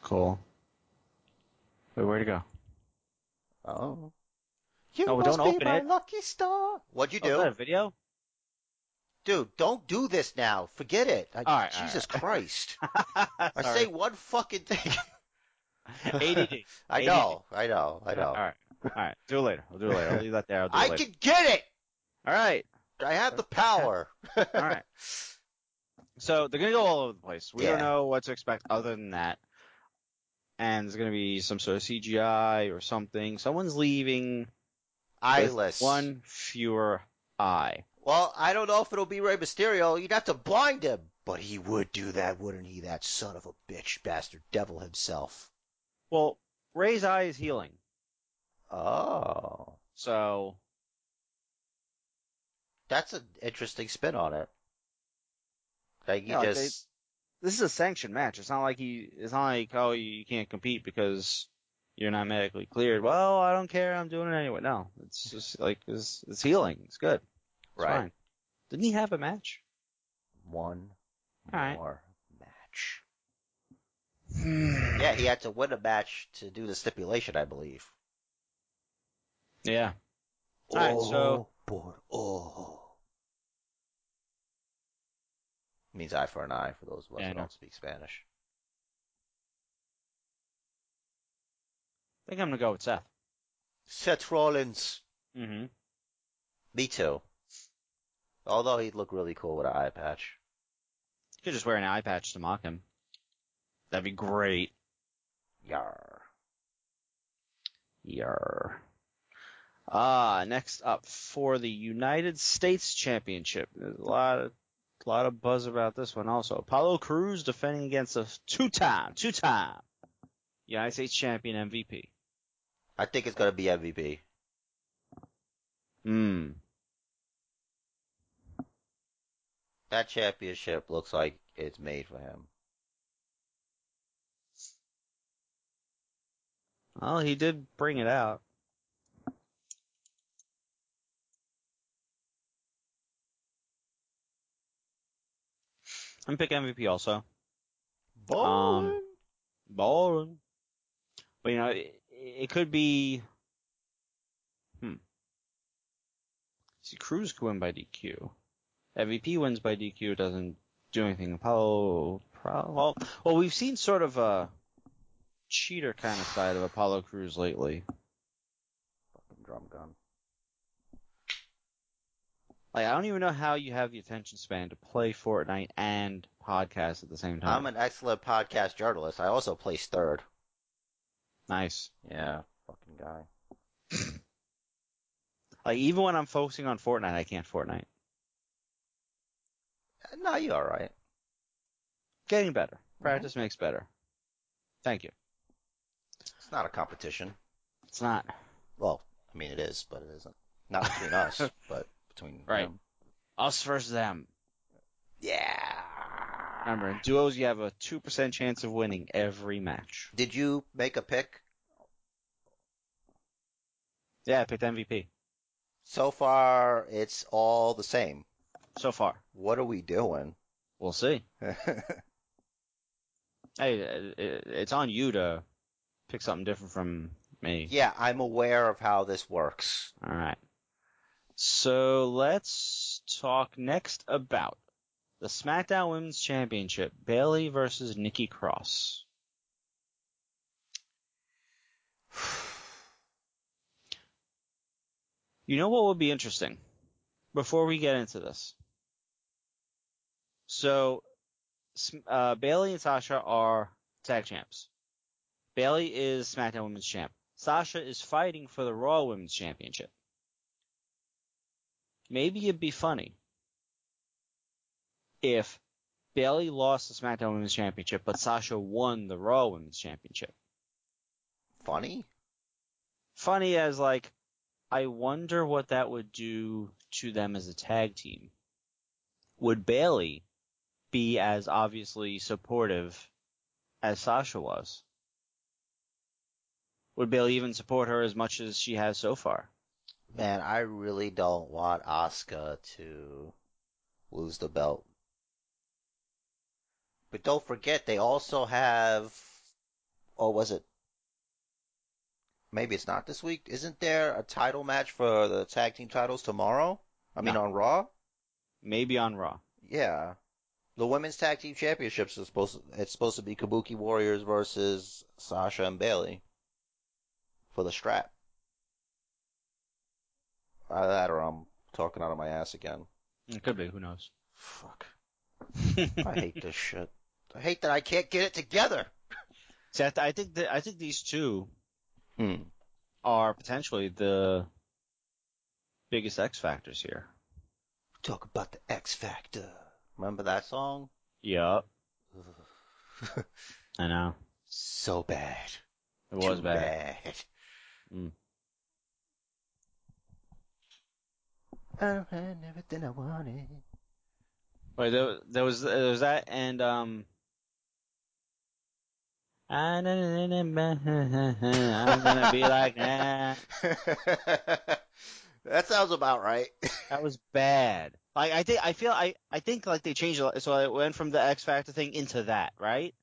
S4: Cool. Wait, where'd it go?
S3: Oh. You
S4: No,
S3: must
S4: don't
S3: be
S4: open
S3: my
S4: it.
S3: lucky star. What'd you
S4: Oh, is
S3: do?
S4: that a video?
S3: Dude, don't do this now. Forget it. I,
S4: All right,
S3: Jesus
S4: right.
S3: Christ. I say one fucking thing.
S4: ADD.
S3: I
S4: ADD.
S3: know, I know, I know.
S4: All right. All right. Do it later. I'll do it later. I'll leave that there. I'll do it
S3: I
S4: later.
S3: can get it!
S4: All right.
S3: I have the power.
S4: All right. So they're gonna go all over the place. We
S3: Yeah.
S4: don't know what to expect other than that. And there's gonna be some sort of CGI or something. Someone's leaving
S3: Eyeless.
S4: one fewer eye.
S3: Well, I don't know if it'll be Rey Mysterio. You'd have to blind him. But he would do that, wouldn't he? That son of a bitch, bastard devil himself.
S4: Well, Rey's eye is healing.
S3: Oh.
S4: So
S3: That's an interesting spin on it. Like you
S4: Yeah, like
S3: just
S4: this is a sanctioned match. It's not like he. It's not like oh you can't compete because you're not medically cleared. Well, I don't care. I'm doing it anyway. No, it's just like it's, it's healing. It's good. It's
S3: right
S4: fine. Didn't he have a match?
S3: one
S4: All right.
S3: more match. Hmm. Yeah, he had to win a match to do the stipulation, I believe.
S4: Yeah. All right, so-
S3: por oh. oh. Means eye for an eye for those of us
S4: Yeah,
S3: who don't speak Spanish.
S4: I think I'm gonna go with Seth.
S3: Seth Rollins.
S4: Mm-hmm.
S3: Me too. Although he'd look really cool with an eye patch.
S4: You could just wear an eye patch to mock him. That'd be great.
S3: Yar.
S4: Yar. Ah, next up for the United States Championship. There's a lot of a lot of buzz about this one also. Apollo Crews defending against a two-time, two-time United States champion MVP.
S3: I think it's gonna be MVP.
S4: Hmm.
S3: That championship looks like it's made for him.
S4: Well, he did bring it out. I'm pick MVP also.
S3: Ballin'.
S4: Ballin'. But you know, it, it could be. Hmm. See, Crews could win by DQ. MVP wins by DQ, doesn't do anything. Apollo, pro- well, well, we've seen sort of a cheater kind of side of Apollo Crews lately.
S3: Fucking drum gun.
S4: Like, I don't even know how you have the attention span to play Fortnite and podcast at the same time.
S3: I'm an excellent podcast journalist. I also placed third.
S4: nice.
S3: Yeah, fucking guy.
S4: Like, even when I'm focusing on Fortnite, I can't Fortnite.
S3: Uh, no, you're alright.
S4: Getting better. Mm-hmm. Practice makes better. Thank you.
S3: It's not a competition.
S4: It's not.
S3: Well, I mean it is, but it isn't. Not between us, but between
S4: Right. Us versus them.
S3: Yeah.
S4: Remember, in duos, you have a 2% chance of winning every match.
S3: Did you make a pick?
S4: Yeah, I picked MVP.
S3: So far, it's all the same.
S4: So far.
S3: What are we doing?
S4: We'll see. Hey, it- it- it's on you to pick something different from me.
S3: yeah, I'm aware of how this works.
S4: Alright. So let's talk next about the SmackDown Women's Championship. Bayley versus Nikki Cross. You know what would be interesting? Before we get into this. So, uh, Bayley and Sasha are tag champs. Bayley is SmackDown Women's Champ. Sasha is fighting for the Raw Women's Championship. Maybe it'd be funny if Bayley lost the SmackDown Women's Championship, but Sasha won the Raw Women's Championship.
S3: Funny?
S4: Funny as like, I wonder what that would do to them as a tag team. Would Bayley be as obviously supportive as Sasha was? Would Bayley even support her as much as she has so far?
S3: Man, I really don't want Asuka to lose the belt. But don't forget, they also have, or was it? Maybe it's not this week. Isn't there a title match for the tag team titles tomorrow? I mean,
S4: No.
S3: on Raw?
S4: Maybe on Raw.
S3: Yeah. The women's tag team championships is supposed to, it's supposed to be Kabuki Warriors versus Sasha and Bayley for the strap. Either that or I'm talking out of my ass again.
S4: It could be, who knows?
S3: Fuck. I hate this shit. I hate that I can't get it together.
S4: See, I, th- I think that, I think these two
S3: Hmm.
S4: are potentially the biggest X factors here.
S3: Talk about the X Factor. Remember that song?
S4: Yup. I know.
S3: so bad.
S4: It was
S3: Too
S4: bad.
S3: bad.
S4: Mm.
S3: I had everything I wanted.
S4: Wait, there, there was there was that and um. I'm gonna be like that.
S3: that sounds about right.
S4: That was bad. Like I think I feel I I think like they changed a lot. So I went from the X Factor thing into that, right?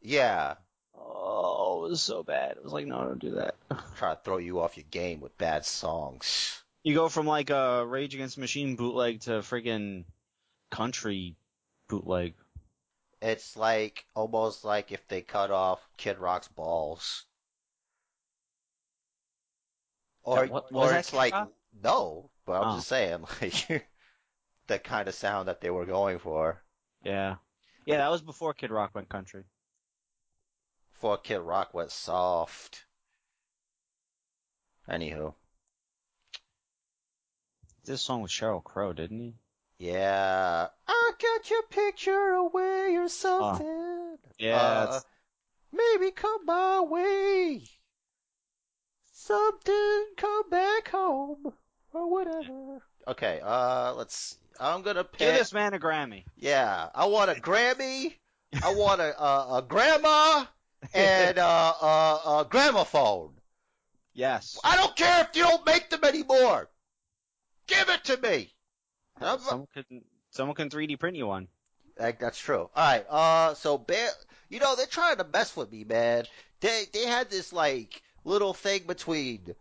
S3: yeah.
S4: Oh, it was so bad. It was like, no, don't do that.
S3: Try to throw you off your game with bad songs.
S4: You go from like a Rage Against Machine bootleg to friggin' country bootleg.
S3: It's like almost like if they cut off Kid Rock's balls. Or,
S4: That- what-
S3: or it's like,
S4: Rock?
S3: no, but I'm
S4: Oh.
S3: just saying, like, the kind of sound that they were going for.
S4: Yeah. Yeah, that was before Kid Rock went country.
S3: Before Kid Rock went soft. Anywho.
S4: This song with Sheryl Crow, didn't he?
S3: Yeah. I got your picture away or something.
S4: Yeah.
S3: Uh, maybe come my way. Something come back home or whatever. Okay, uh, let's. I'm gonna
S4: Give this man a Grammy.
S3: Yeah, I want a Grammy. I want a a, a grandma and uh, a, a gramophone.
S4: Yes.
S3: I don't care if you don't make them anymore. Give it to me. I'm-
S4: Someone can someone can 3D print you one.
S3: Like, that's true. All right. Uh, so Bear, you know, they're trying to mess with me, man. They they had this like little thing between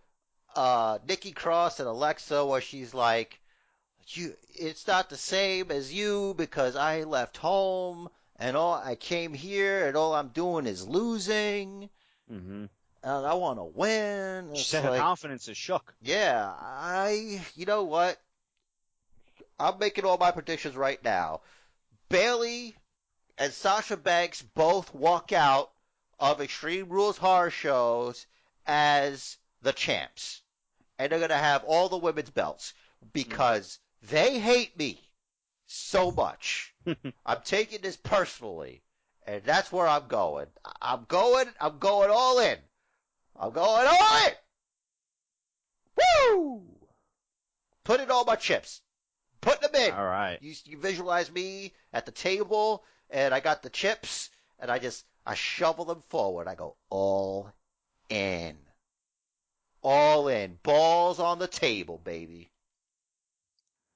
S3: uh Nikki Cross and Alexa where she's like, you, it's not the same as you because I left home and all I came here and all I'm doing is losing
S4: Mm-hmm.
S3: And I want to win.
S4: She said her confidence is shook.
S3: yeah, I, you know what? I'm making all my predictions right now. Bayley and Sasha Banks both walk out of Extreme Rules horror shows as the champs. And they're gonna have all the women's belts because they hate me so much. I'm taking this personally. And that's where I'm going. I'm going, I'm going all in. I'm going all in! Woo! Put in all my chips. Put them in.
S4: All right.
S3: You, you visualize me at the table and I got the chips, and I just I shovel them forward. I go all in, all in, balls on the table, baby.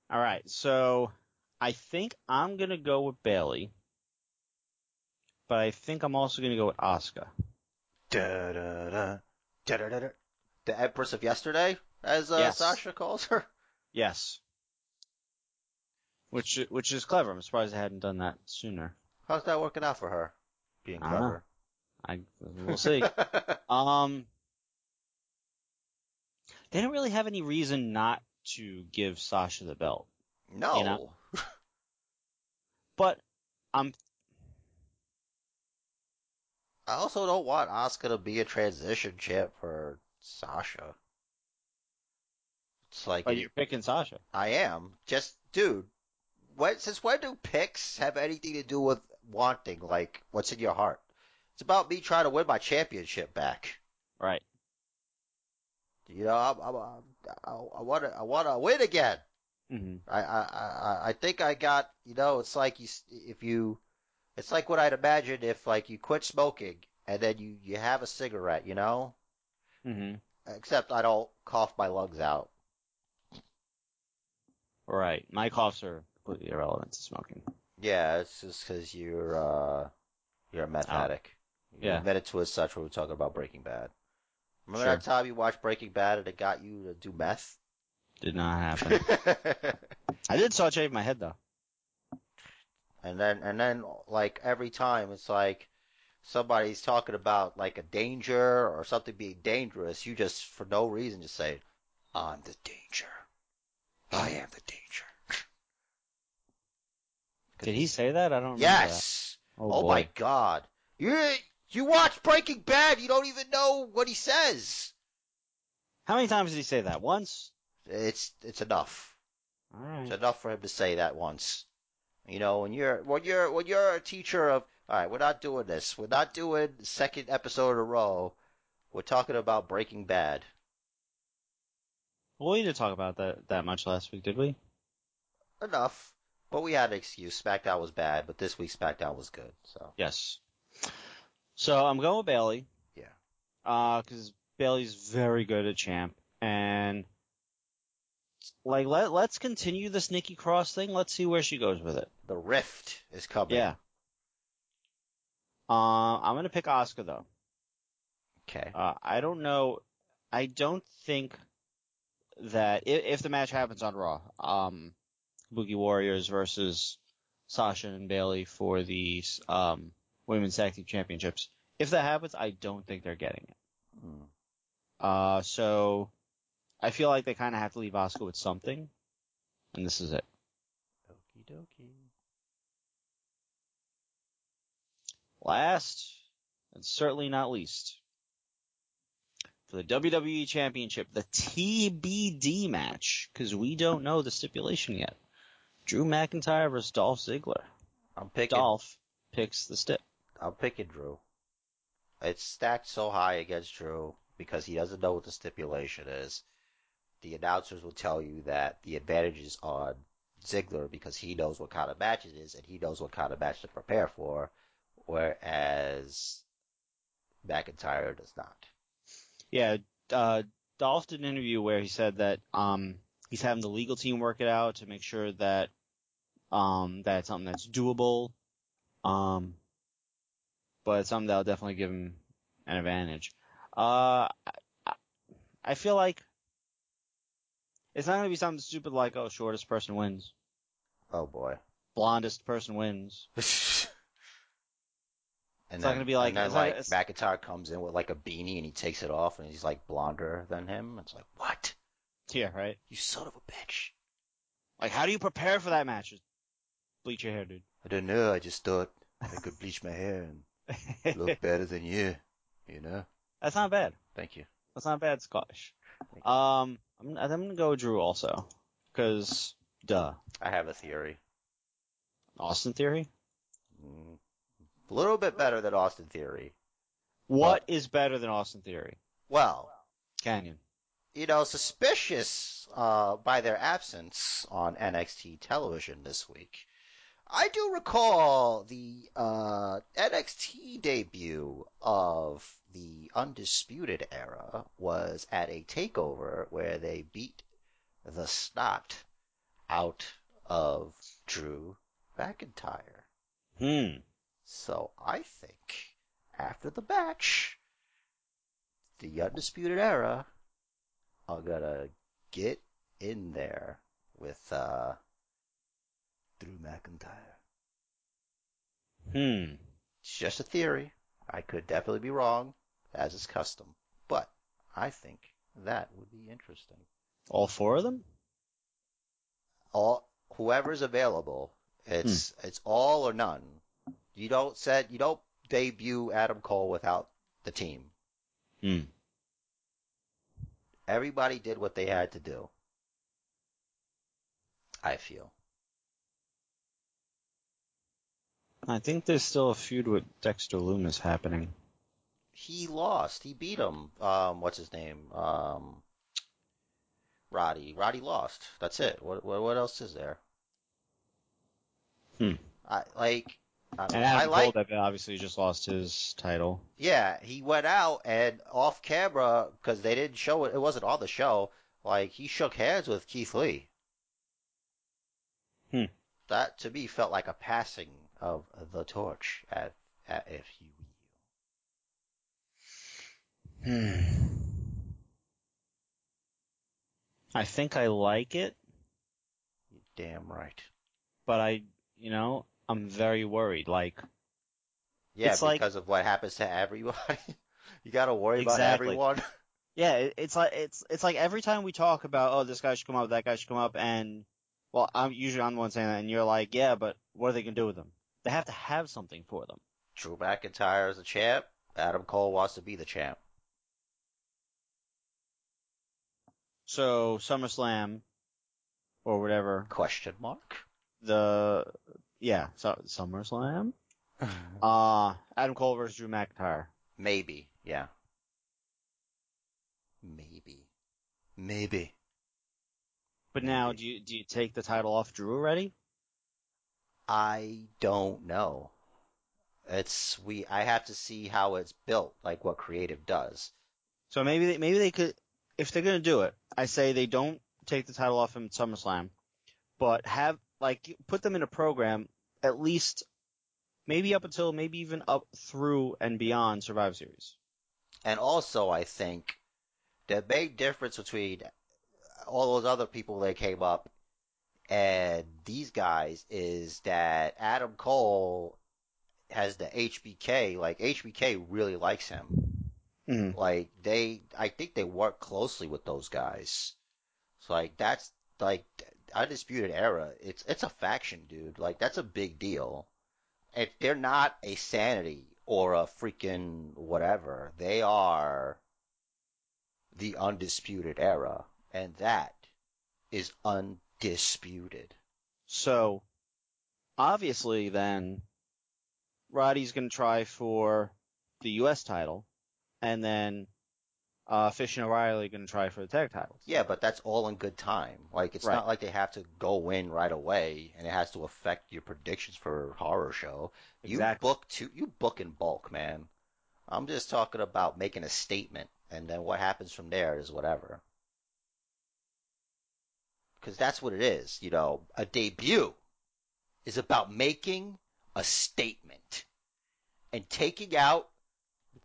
S4: All right, so I think I'm gonna go with Bayley, but I think I'm also gonna go with
S3: da, da, da, da. The Empress of Yesterday, as uh,
S4: Yes.
S3: Sasha calls her.
S4: Yes. Which which is clever. I'm surprised I hadn't done that sooner.
S3: How's that working out for her? Being
S4: don't
S3: clever.
S4: I we'll see. um, they don't really have any reason not to give Sasha the belt,
S3: no.
S4: You know? but I'm
S3: I also don't want Asuka to be a transition champ for Sasha. It's like
S4: but you're picking Sasha.
S3: I am just, dude. When since when do picks have anything to do with wanting like what's in your heart? It's about me trying to win my championship back.
S4: Right.
S3: You know, I'm, I'm, I'm, I, I want to, I want to win again.
S4: hmm
S3: I, I, I, I think I got, you know, it's like you, if you, it's like what I'd imagine if like you quit smoking and then you, you have a cigarette, you know?
S4: hmm
S3: Except I don't cough my lungs out.
S4: Right. My coughs are completely irrelevant to smoking.
S3: Yeah, it's just cause you're, uh, you're a meth
S4: Oh.
S3: addict. You
S4: Yeah.
S3: admitted to as such when we were talking about Breaking Bad. Remember
S4: Sure.
S3: that time you watched Breaking Bad and it got you to do meth?
S4: Did not happen. I did saw shave my head though.
S3: And then, and then, like, every time it's like somebody's talking about, like, a danger or something being dangerous, you just, for no reason, just say, I'm the danger. I am the danger.
S4: Did he say that? I don't
S3: Yes!
S4: Oh,
S3: Oh, my god. You, you watch Breaking Bad, you don't even know what he says.
S4: How many times did he say that? Once?
S3: It's, it's enough.
S4: All right.
S3: It's enough for him to say that once. You know, when you're when you're when you're a teacher of all right, we're not doing this. We're not doing second episode in a row. We're talking about Breaking Bad.
S4: Well, we didn't talk about that that much last week, did we?
S3: Enough. But we had an excuse. SmackDown was bad, but this week SmackDown was good. So
S4: Yes. So I'm going with Bayley.
S3: Yeah.
S4: Uh, cause Bayley's very good at champ. And, like, let, let's continue this Nikki Cross thing. Let's see where she goes with it.
S3: the rift is coming.
S4: Yeah. Uh, I'm gonna pick Asuka though.
S3: Okay.
S4: Uh, I don't know. I don't think that if, if the match happens on Raw, um, Boogie Warriors versus Sasha and Bayley for the um, women's tag team championships. If that happens, I don't think they're getting it.
S3: Hmm.
S4: Uh, so I feel like they kind of have to leave Asuka with something, and this is it.
S3: Okie dokie.
S4: Last, and certainly not least, for the WWE Championship, the TBD match, because we don't know the stipulation yet. Drew McIntyre versus Dolph Ziggler.
S3: I'm picking.
S4: Dolph picks the stip.
S3: I'm picking Drew. It's stacked so high against Drew because he doesn't know what the stipulation is. The announcers will tell you that the advantage is on Ziggler because he knows what kind of match it is and he knows what kind of match to prepare for, whereas McIntyre does not.
S4: Yeah, uh, Dolph did an interview where he said that um, he's having the legal team work it out to make sure that um, something that's doable. Um, but it's something that'll definitely give him an advantage. Uh, I, I feel like it's not gonna be something stupid like, oh, shortest person wins,
S3: Oh boy.
S4: blondest person wins.
S3: and
S4: It's not gonna be like-
S3: and then like
S4: it's-
S3: McIntyre comes in with like a beanie and he takes it off and he's like blonder than him. It's like, what?
S4: Yeah, right.
S3: You son of a bitch.
S4: Like, how do you prepare for that match? Just bleach your hair, dude.
S3: I don't know. I just thought I could bleach my hair and look better than you. You know?
S4: That's not bad.
S3: Thank you.
S4: That's not bad Scottish. Um, I'm, I'm gonna go with Drew also, cause duh.
S3: I have a theory.
S4: Austin Theory.
S3: Mm, a little bit better than Austin Theory.
S4: What is better than Austin Theory?
S3: Well,
S4: Canyon.
S3: you know, suspicious uh, by their absence on NXT television this week. I do recall the uh, NXT debut of the Undisputed Era was at a takeover where they beat the snot out of Drew McIntyre.
S4: Hmm.
S3: So I think after the match, the Undisputed Era are gonna get in there with uh, Drew McIntyre.
S4: Hmm.
S3: It's just a theory. I could definitely be wrong, as is custom, but I think that would be interesting.
S4: All four of them?
S3: All whoever's available, it's it's all or none. You don't set you don't debut Adam Cole without the team.
S4: Hmm.
S3: Everybody did what they had to do. I feel.
S4: I think there's still a feud with Dexter Lumis happening.
S3: He lost. He beat him. Um, what's his name? Um, Roddy. Roddy lost. That's it. What what, what else is there?
S4: Hmm.
S3: I like. I,
S4: And
S3: I
S4: Adam
S3: like.
S4: Cole obviously just lost his title.
S3: Yeah, he went out and off camera because they didn't show it. It wasn't on the show. Like he shook hands with Keith Lee.
S4: Hmm.
S3: That to me felt like a passing of the torch at, at if you
S4: Hmm. I think I like it,
S3: You're damn right.
S4: but I, you know, I'm very worried. Like,
S3: Yeah,
S4: It's like-
S3: because of what happens to everybody. you got to worry about
S4: Exactly.
S3: everyone.
S4: yeah, it's like it's it's like every time we talk about, oh, this guy should come up, that guy should come up, and well, I'm usually I'm the one saying that, and you're like, yeah, but what are they gonna do with them? They have to have something for them.
S3: Drew McIntyre is the champ. Adam Cole wants to be the champ.
S4: So SummerSlam or whatever
S3: Question mark.
S4: the yeah, so SummerSlam. Uh Adam Cole versus Drew McIntyre.
S3: Maybe, yeah. Maybe. Maybe.
S4: But now, do you do you take the title off Drew already?
S3: I don't know. It's we. I have to see how it's built, like what creative does.
S4: So maybe they, maybe they could, if they're gonna do it, I say they don't take the title off him at SummerSlam, but have like put them in a program at least, maybe up until maybe even up through and beyond Survivor Series.
S3: And also, I think the big difference between all those other people that came up and these guys is that Adam Cole has the HBK. Like HBK really likes him.
S4: Mm-hmm.
S3: Like they, I think they work closely with those guys. So like that's like undisputed era. It's it's a faction, dude. Like that's a big deal. If they're not a sanity or a freaking whatever, they are the undisputed era, and that is undisputed.
S4: So, obviously then, Roddy's gonna try for the U.S. title, and then, uh, Fish and O'Reilly are gonna try for the tag titles.
S3: Yeah, but that's all in good time. Like it's
S4: Right.
S3: not like they have to go in right away, and it has to affect your predictions for horror show. You book two, you book in bulk, man. I'm just talking about making a statement, and then what happens from there is whatever. Because that's what it is, you know. A debut is about making a statement and taking out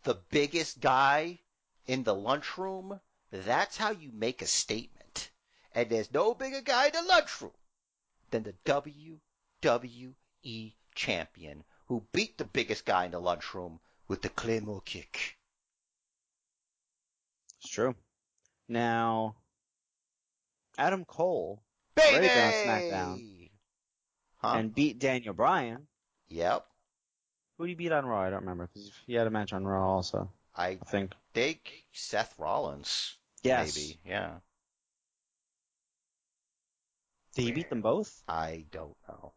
S3: the biggest guy in the lunchroom. That's how you make a statement. And there's no bigger guy in the lunchroom than the WWE champion who beat the biggest guy in the lunchroom with the Claymore kick.
S4: It's true. Now, Adam Cole
S3: Baby!
S4: On SmackDown.
S3: Huh?
S4: and beat Daniel Bryan.
S3: yep.
S4: Who did he beat on Raw? I don't remember because he had a match on Raw also.
S3: I
S4: I think.
S3: think Seth Rollins.
S4: Yes.
S3: Maybe. Yeah.
S4: Did he beat them both?
S3: I don't know.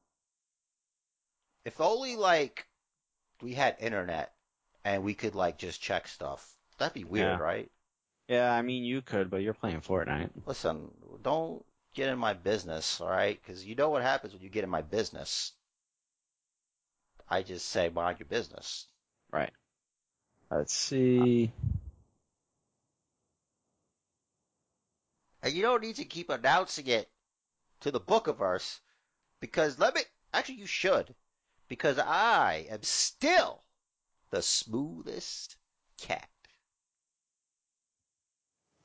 S3: If only like we had internet and we could like just check stuff. That'd be weird,
S4: Yeah.
S3: right?
S4: Yeah, I mean you could, but you're playing Fortnite.
S3: Listen, don't get in my business, all right? Because you know what happens when you get in my business. I just say mind your business.
S4: Right. Let's see.
S3: And you don't need to keep announcing it to the Bookiverse because let me, actually you should, because I am still the smoothest cat.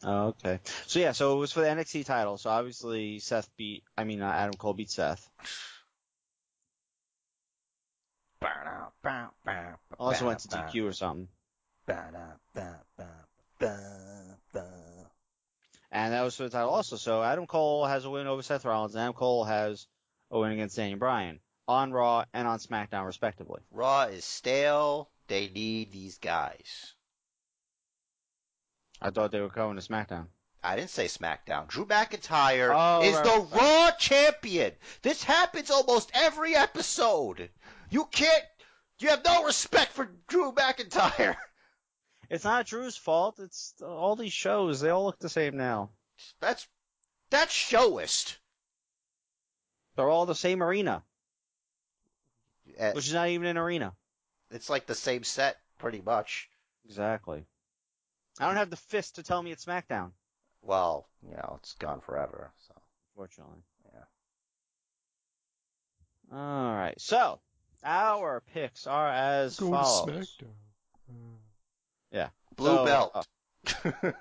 S4: Oh, okay. So yeah, so it was for the NXT title. So obviously Seth beat, I mean, uh, Adam Cole beat Seth. Also went to DQ or something. And that was for the title also. So Adam Cole has a win over Seth Rollins, and Adam Cole has a win against Daniel Bryan on Raw and on SmackDown, respectively.
S3: Raw is stale. They need these guys.
S4: I thought they were going to SmackDown.
S3: I didn't say SmackDown. Drew McIntyre
S4: Oh,
S3: is
S4: right,
S3: the
S4: right.
S3: Raw champion. This happens almost every episode. You can't, you have no respect for Drew McIntyre.
S4: It's not Drew's fault. It's all these shows. They all look the same now.
S3: That's, that's showist.
S4: They're all the same arena,
S3: Uh,
S4: which is not even an arena.
S3: It's like the same set, pretty much.
S4: Exactly. I don't have the fist to tell me it's SmackDown.
S3: Well, you know, it's gone forever, so.
S4: Fortunately.
S3: Yeah.
S4: All right. So our picks are as
S2: Go to
S4: follows.
S2: Yeah.
S3: Blue
S4: So,
S3: belt.
S4: uh,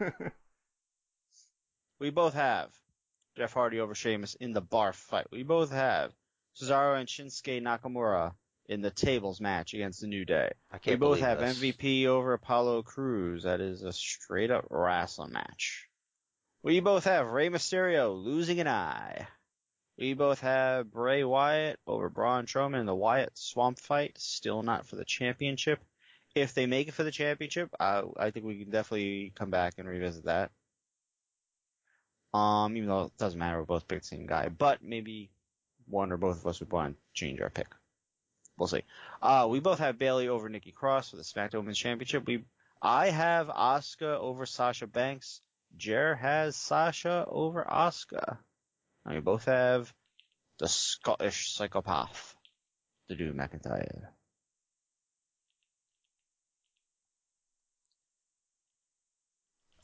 S4: we both have Jeff Hardy over Sheamus in the bar fight. We both have Cesaro and Shinsuke Nakamura in the tables match against the New Day.
S3: I
S4: We
S3: can't
S4: both have
S3: this.
S4: MVP over Apollo Crews. That is a straight up wrestling match. We both have Rey Mysterio losing an eye. We both have Bray Wyatt over Braun Strowman in the Wyatt Swamp fight. Still not for the championship. If they make it for the championship, I, I think we can definitely come back and revisit that. Um, even though it doesn't matter, we both picked the same guy, but maybe one or both of us would want to change our pick. We'll see. Uh, we both have Bayley over Nikki Cross for the SmackDown Women's Championship. We, I have Asuka over Sasha Banks. Jer has Sasha over Asuka. And we both have the Scottish psychopath, the Drew McIntyre.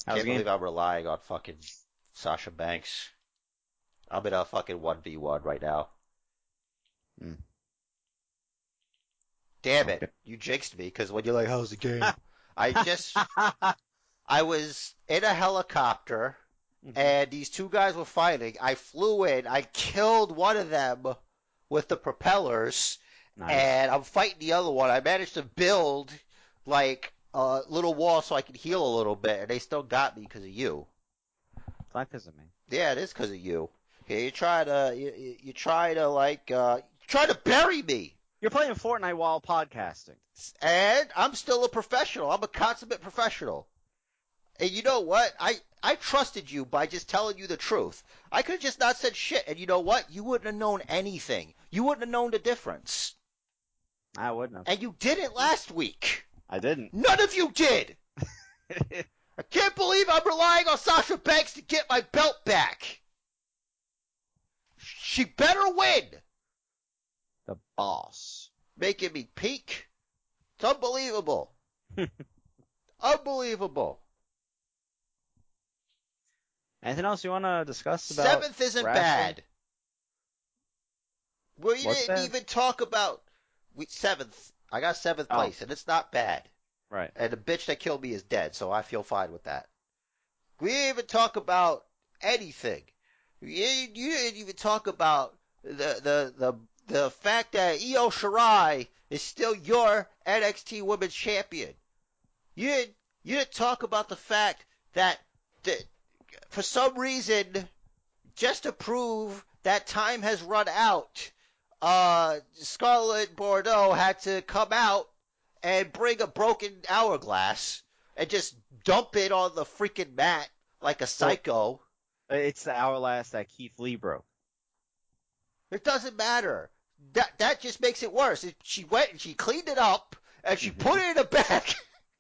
S4: I
S3: Can't believe I'm relying on fucking Sasha Banks. I'm in a fucking 1v1 right now.
S4: Hmm.
S3: Damn it. You jinxed me because when you're like, how's the game? I just, I was in a helicopter
S4: Mm-hmm.
S3: and these two guys were fighting. I flew in. I killed one of them with the propellers
S4: nice.
S3: and I'm fighting the other one. I managed to build like a little wall so I could heal a little bit and they still got me because of you.
S4: It's not because of me.
S3: Yeah, it is because of you. Yeah, you try to you, you- you try to like uh you try to bury me,
S4: You're playing Fortnite while podcasting.
S3: and I'm still a professional. I'm a consummate professional. And you know what? I I trusted you by just telling you the truth. I could have just not said shit, and you know what? You wouldn't have known anything. You wouldn't have known the difference.
S4: I wouldn't have.
S3: And you didn't last week.
S4: I didn't.
S3: None of you did. I can't believe I'm relying on Sasha Banks to get my belt back. She better win.
S4: The boss.
S3: making me peak. It's unbelievable. unbelievable.
S4: Anything else you want to discuss about?
S3: Seventh isn't
S4: wrestling?
S3: bad. We
S4: What's
S3: didn't
S4: that?
S3: even talk about we seventh. I got seventh
S4: Oh.
S3: place, and it's not bad.
S4: Right.
S3: And the bitch that killed me is dead, so I feel fine with that. We didn't even talk about anything. You, didn't- you didn't even talk about the the the the fact that Io Shirai is still your NXT Women's Champion. You didn't you didn't talk about the fact that for some reason, just to prove that time has run out, uh, Scarlett Bordeaux had to come out and bring a broken hourglass and just dump it on the freaking mat like a psycho.
S4: It's the hourglass that Keith Lee broke.
S3: It doesn't matter. That that just makes it worse. She went and she cleaned it up and she
S4: Mhm.
S3: put it in a bag.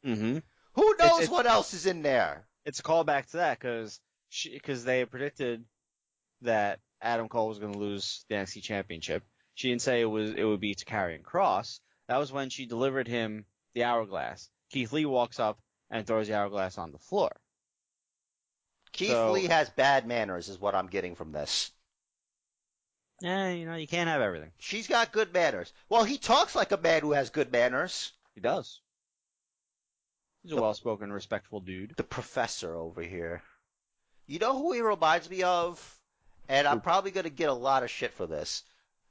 S4: Mm-hmm.
S3: Who knows
S4: it's-
S3: what else is in there?
S4: It's a callback to that because because they had predicted that Adam Cole was going to lose the NXT Championship. She didn't say it was it would be to Karrion Kross. That was when she delivered him the hourglass. Keith Lee walks up and throws the hourglass on the floor.
S3: Keith
S4: So-
S3: Lee has bad manners, is what I'm getting from this.
S4: Yeah, you know, you can't have everything.
S3: She's got good manners. Well, he talks like a man who has good manners.
S4: He does. He's a well-spoken, respectful dude.
S3: The professor over here. You know who he reminds me of? And I'm probably going to get a lot of shit for this.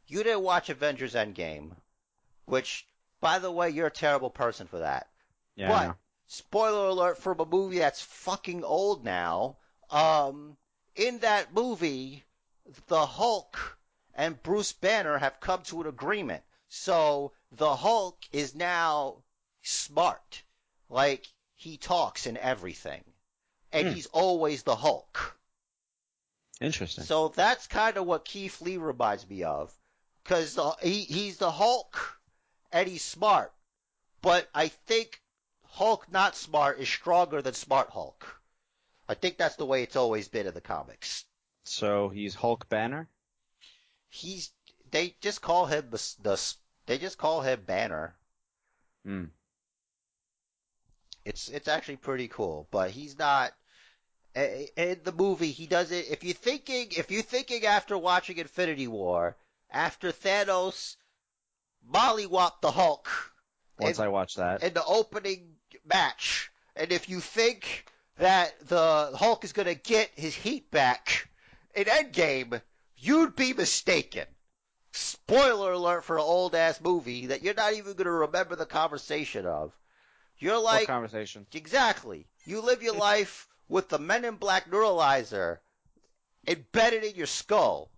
S3: You didn't watch Avengers Endgame, which, by the way, you're a terrible person for that.
S4: Yeah.
S3: But spoiler alert for a movie that's fucking old now. Um, in that movie, the Hulk and Bruce Banner have come to an agreement. So the Hulk is now smart. Like he talks and everything. And
S4: Hmm.
S3: he's always the Hulk.
S4: Interesting.
S3: So that's kind of what Keith Lee reminds me of. Cause uh, he, he's the Hulk and he's smart. But I think Hulk not smart is stronger than smart Hulk. I think that's the way it's always been in the comics.
S4: So he's Hulk Banner.
S3: He's, they just call him the, the, they just call him Banner.
S4: Hmm.
S3: It's, it's actually pretty cool, but he's not, in the movie, he does it, if you're thinking, if you're thinking after watching Infinity War, after Thanos mollywopped the Hulk
S4: Once
S3: And-
S4: I watch that.
S3: in the opening match, and if you think that the Hulk is gonna get his heat back in Endgame, you'd be mistaken. Spoiler alert for an old ass movie that you're not even gonna remember the conversation of. You're like what
S4: conversation?
S3: Exactly. You live your life with the Men in Black neuralizer embedded in your skull.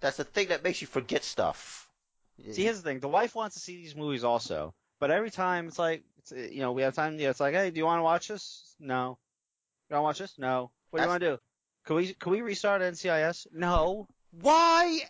S3: That's the thing that makes you forget stuff.
S4: See, here's the thing. The wife wants to see these movies also, but every time it's like, it's, you know, we have time. Yeah, it's like, hey, do you want to watch this? No. You want to watch this? No. What do you want to do? Can we can we restart NCIS? No.
S3: Why?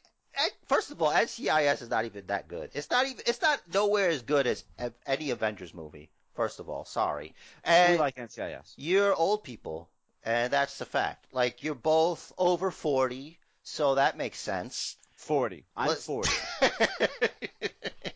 S3: First of all, NCIS is not even that good. It's not even. It's not nowhere as good as any Avengers movie. First of all, sorry.
S4: we like NCIS.
S3: you're old people, and that's the fact. Like you're both over forty, so that makes sense.
S4: Forty. I'm
S3: Let's-
S4: forty.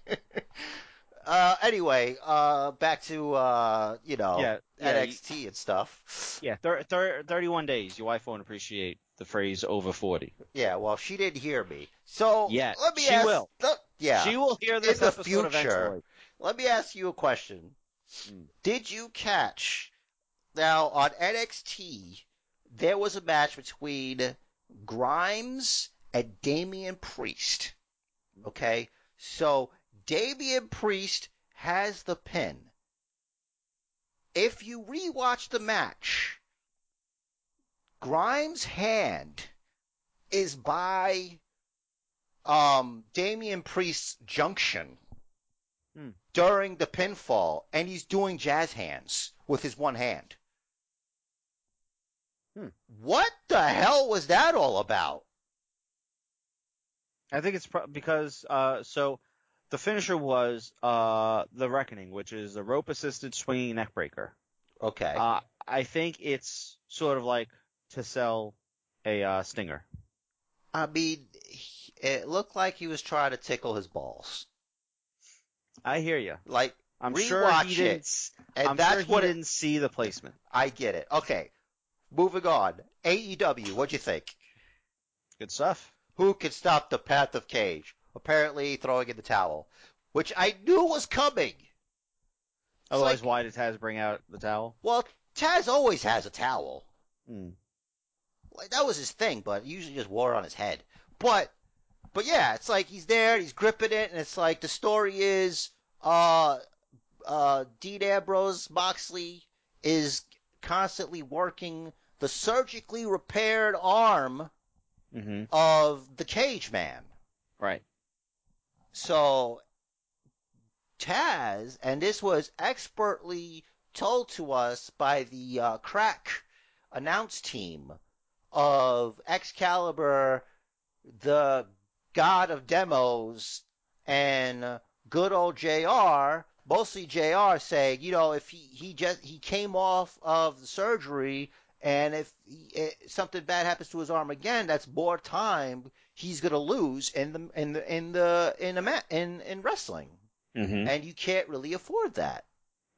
S3: uh, anyway, uh, back to, uh, you know,
S4: Yeah, yeah, you-
S3: NXT and stuff.
S4: Yeah, thir- thir- 31 days. Your wife won't appreciate the phrase over 40.
S3: Yeah, well, she didn't hear me. So,
S4: Yeah,
S3: let me
S4: she
S3: ask,
S4: will.
S3: the- yeah,
S4: She will hear this
S3: In the
S4: episode
S3: future.
S4: eventually.
S3: let me ask you a question.
S4: Mm.
S3: Did you catch, now, on NXT, there was a match between Grimes and Damian Priest. Okay? So, Damian Priest has the pin. If you rewatch the match, Grimes' hand is by um Damian Priest's junction
S4: Hmm.
S3: during the pinfall, and he's doing jazz hands with his one hand.
S4: Hmm.
S3: What the hell was that all about?
S4: I think it's pro- because, uh, so the finisher was, uh, the Reckoning, which is a rope assisted swinging neck breaker.
S3: Okay.
S4: Uh, I think it's sort of like to sell a, uh, stinger.
S3: I mean, it looked like he was trying to tickle his balls.
S4: I hear you.
S3: Like,
S4: I'm
S3: Rewatch
S4: sure he
S3: it,
S4: didn't,
S3: and
S4: I'm
S3: that's
S4: sure he
S3: what
S4: didn't see the placement.
S3: I get it. Okay. Moving on. AEW, what'd you think?
S4: Good stuff.
S3: Who can stop the path of Cage? Apparently throwing in the towel, which I knew was coming. It's
S4: Otherwise,
S3: like-
S4: why did Taz bring out the towel?
S3: Well, Taz always has a towel.
S4: Hmm.
S3: Like that was his thing, but he usually just wore it on his head. But, but yeah, it's like he's there, he's gripping it, and it's like the story is, uh, uh, Dean Ambrose Moxley is constantly working the surgically repaired arm
S4: Mm-hmm.
S3: of the Cage Man.
S4: Right.
S3: So Taz, and this was expertly told to us by the uh, crack announce team of Excalibur, the god of demos, and good old JR, mostly JR saying, you know, if he, he just, he came off of the surgery and if he, eh, something bad happens to his arm again, that's more time he's gonna lose in the in the in the in the ma- in in wrestling.
S4: Mm-hmm.
S3: and you can't really afford that.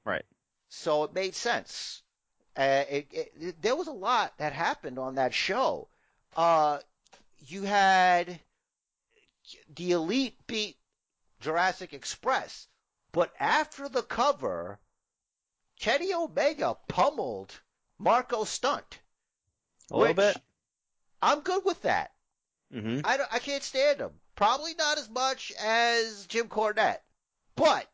S4: Right.
S3: So it made sense. Uh, it, it, it- there was a lot that happened on that show. Uh, you had the Elite beat Jurassic Express, but after the cover, Kenny Omega pummeled Marco Stunt.
S4: A little bit.
S3: I'm good with that.
S4: Mm-hmm.
S3: I, don't, I can't stand him. Probably not as much as Jim Cornette, but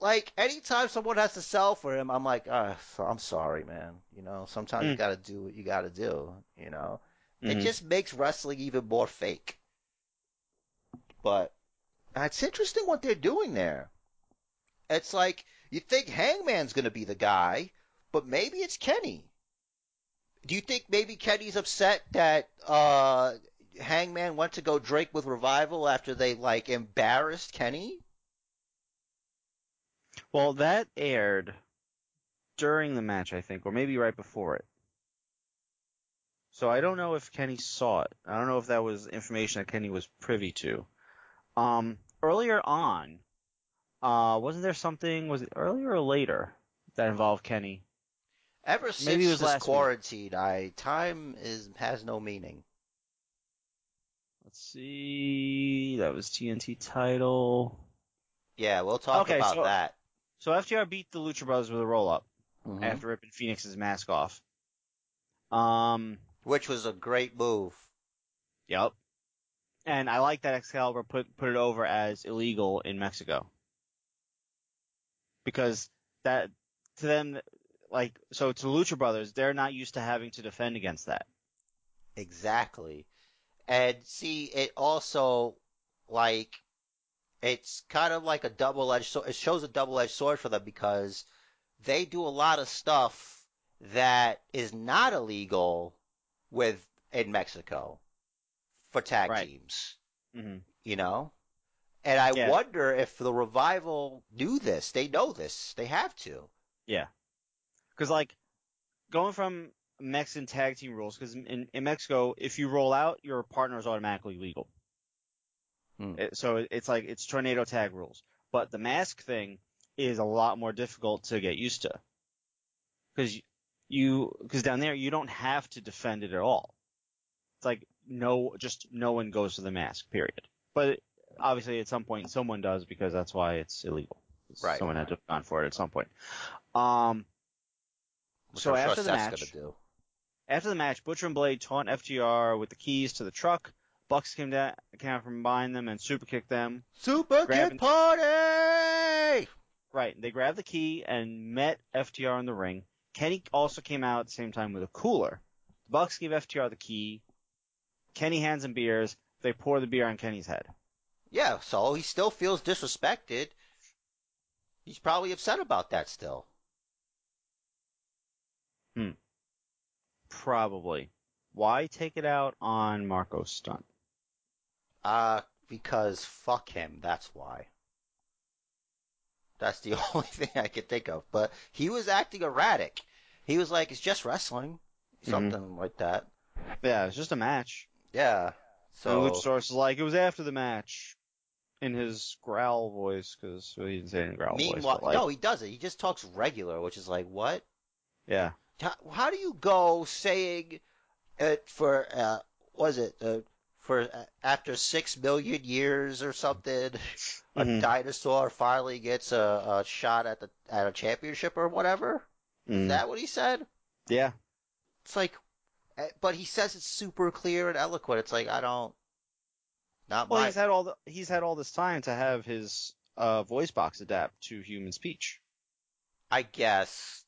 S3: like anytime someone has to sell for him, I'm like, uh, I'm sorry, man. You know, sometimes you
S4: Mm.
S3: got to do what you got to do. You know, it
S4: Mhm.
S3: just makes wrestling even more fake. But it's interesting what they're doing there. It's like you think Hangman's gonna be the guy, but maybe it's Kenny. Do you think maybe Kenny's upset that uh Hangman went to go drink with Revival after they like embarrassed Kenny?
S4: Well, that aired during the match, I think, or maybe right before it. So I don't know if Kenny saw it. I don't know if that was information that Kenny was privy to. Um, earlier on, uh, wasn't there something? Was it earlier or later that involved Kenny?
S3: Ever since
S4: Maybe it was
S3: this
S4: last week.
S3: quarantine, I time is has no meaning.
S4: Let's see. That was TNT title.
S3: Yeah, we'll talk
S4: Okay,
S3: about
S4: so-
S3: that.
S4: So FTR beat the Lucha Brothers with a roll up
S3: Mhm.
S4: after ripping Fenix's mask off. Um,
S3: Which was a great move.
S4: Yep. And I like that Excalibur put put it over as illegal in Mexico. Because that to them like so to Lucha Brothers, they're not used to having to defend against that.
S3: Exactly. And see, it also, like, it's kind of like a double-edged sword. It shows a double-edged sword for them because they do a lot of stuff that is not illegal with, in Mexico for tag
S4: Right.
S3: teams,
S4: hmm
S3: you know? And I
S4: Yeah.
S3: wonder if the revival knew this. They know this. They have to.
S4: Yeah. Cause like going from Mexican tag team rules, cause in, in Mexico, if you roll out, your partner is automatically legal.
S3: Hmm.
S4: It- so it's like, it's tornado tag rules. But the mask thing is a lot more difficult to get used to. Cause you, cause down there, you don't have to defend it at all. It's like, no, just no one goes to the mask, period. But obviously at some point someone does because that's why it's illegal.
S3: Right.
S4: Someone had to have gone for it at some point. Um,
S3: Which
S4: so
S3: I'm sure
S4: after the
S3: Seth's
S4: match,
S3: do.
S4: after the match, Butcher and Blade taunt FTR with the keys to the truck. Bucks came down, came out from behind them and super kicked them.
S3: Super Kick Party!
S4: Right, they grabbed the key and met FTR in the ring. Kenny also came out at the same time with a cooler. The Bucks give FTR the key. Kenny hands him beers. They pour the beer on Kenny's head.
S3: Yeah, so he still feels disrespected. He's probably upset about that still.
S4: Probably. Why take it out on Marco Stunt?
S3: Uh, because fuck him, that's why. That's the only thing I could think of. But he was acting erratic. He was like, it's just wrestling. Something like that.
S4: Yeah, it's just a match.
S3: Yeah.
S4: So
S3: So,
S4: Luchasaurus is like, it was after the match. In his growl voice, because well, he didn't say in growl voice.
S3: meanwhile,
S4: but like,
S3: no, he doesn't. He just talks regular, which is like, what?
S4: yeah.
S3: How, how do you go saying it for, uh, was it, uh, for uh, after six million years or something, a
S4: Mhm.
S3: dinosaur finally gets a, a shot at the at a championship or whatever? Is
S4: Mm.
S3: that what he said?
S4: Yeah.
S3: It's like, eh, but he says it's super clear and eloquent. It's like I don't, not
S4: Well,
S3: my.
S4: he's had all the, he's had all this time to have his uh, voice box adapt to human speech.
S3: I guess.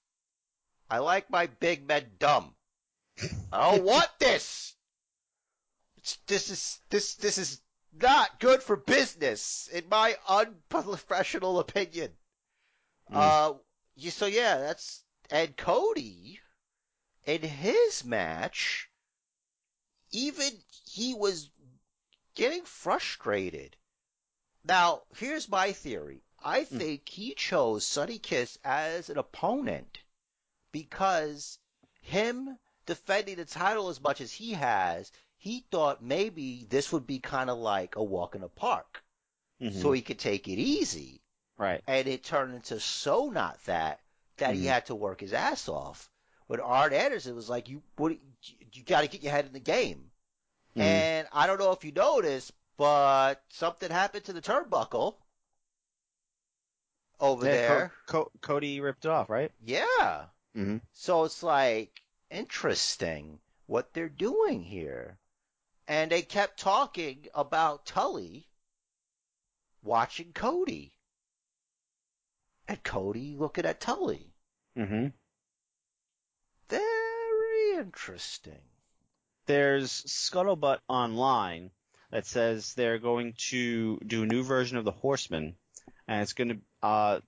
S3: I like my big men dumb. I don't want this. It's, this is this this is not good for business, in my unprofessional opinion.
S4: Mm.
S3: Uh, you, so yeah, that's and Cody in his match, even he was getting frustrated. Now, here's my theory. I
S4: Mm.
S3: think he chose Sonny Kiss as an opponent because him defending the title as much as he has, he thought maybe this would be kind of like a walk in the park.
S4: Mhm.
S3: so he could take it easy.
S4: right.
S3: And it turned into so not that that he
S4: Mhm.
S3: had to work his ass off. But Arn Anderson was like, you, what, you got to get your head in the game.
S4: Mhm.
S3: And I don't know if you noticed, but something happened to the turnbuckle over
S4: Yeah, Co-
S3: there.
S4: Co- Cody ripped it off, right?
S3: Yeah.
S4: Mm-hmm.
S3: So it's like interesting what they're doing here. And they kept talking about Tully watching Cody. And Cody looking at Tully.
S4: Mm-hmm.
S3: Very interesting.
S4: There's scuttlebutt online that says they're going to do a new version of the Horseman, and it's going to uh,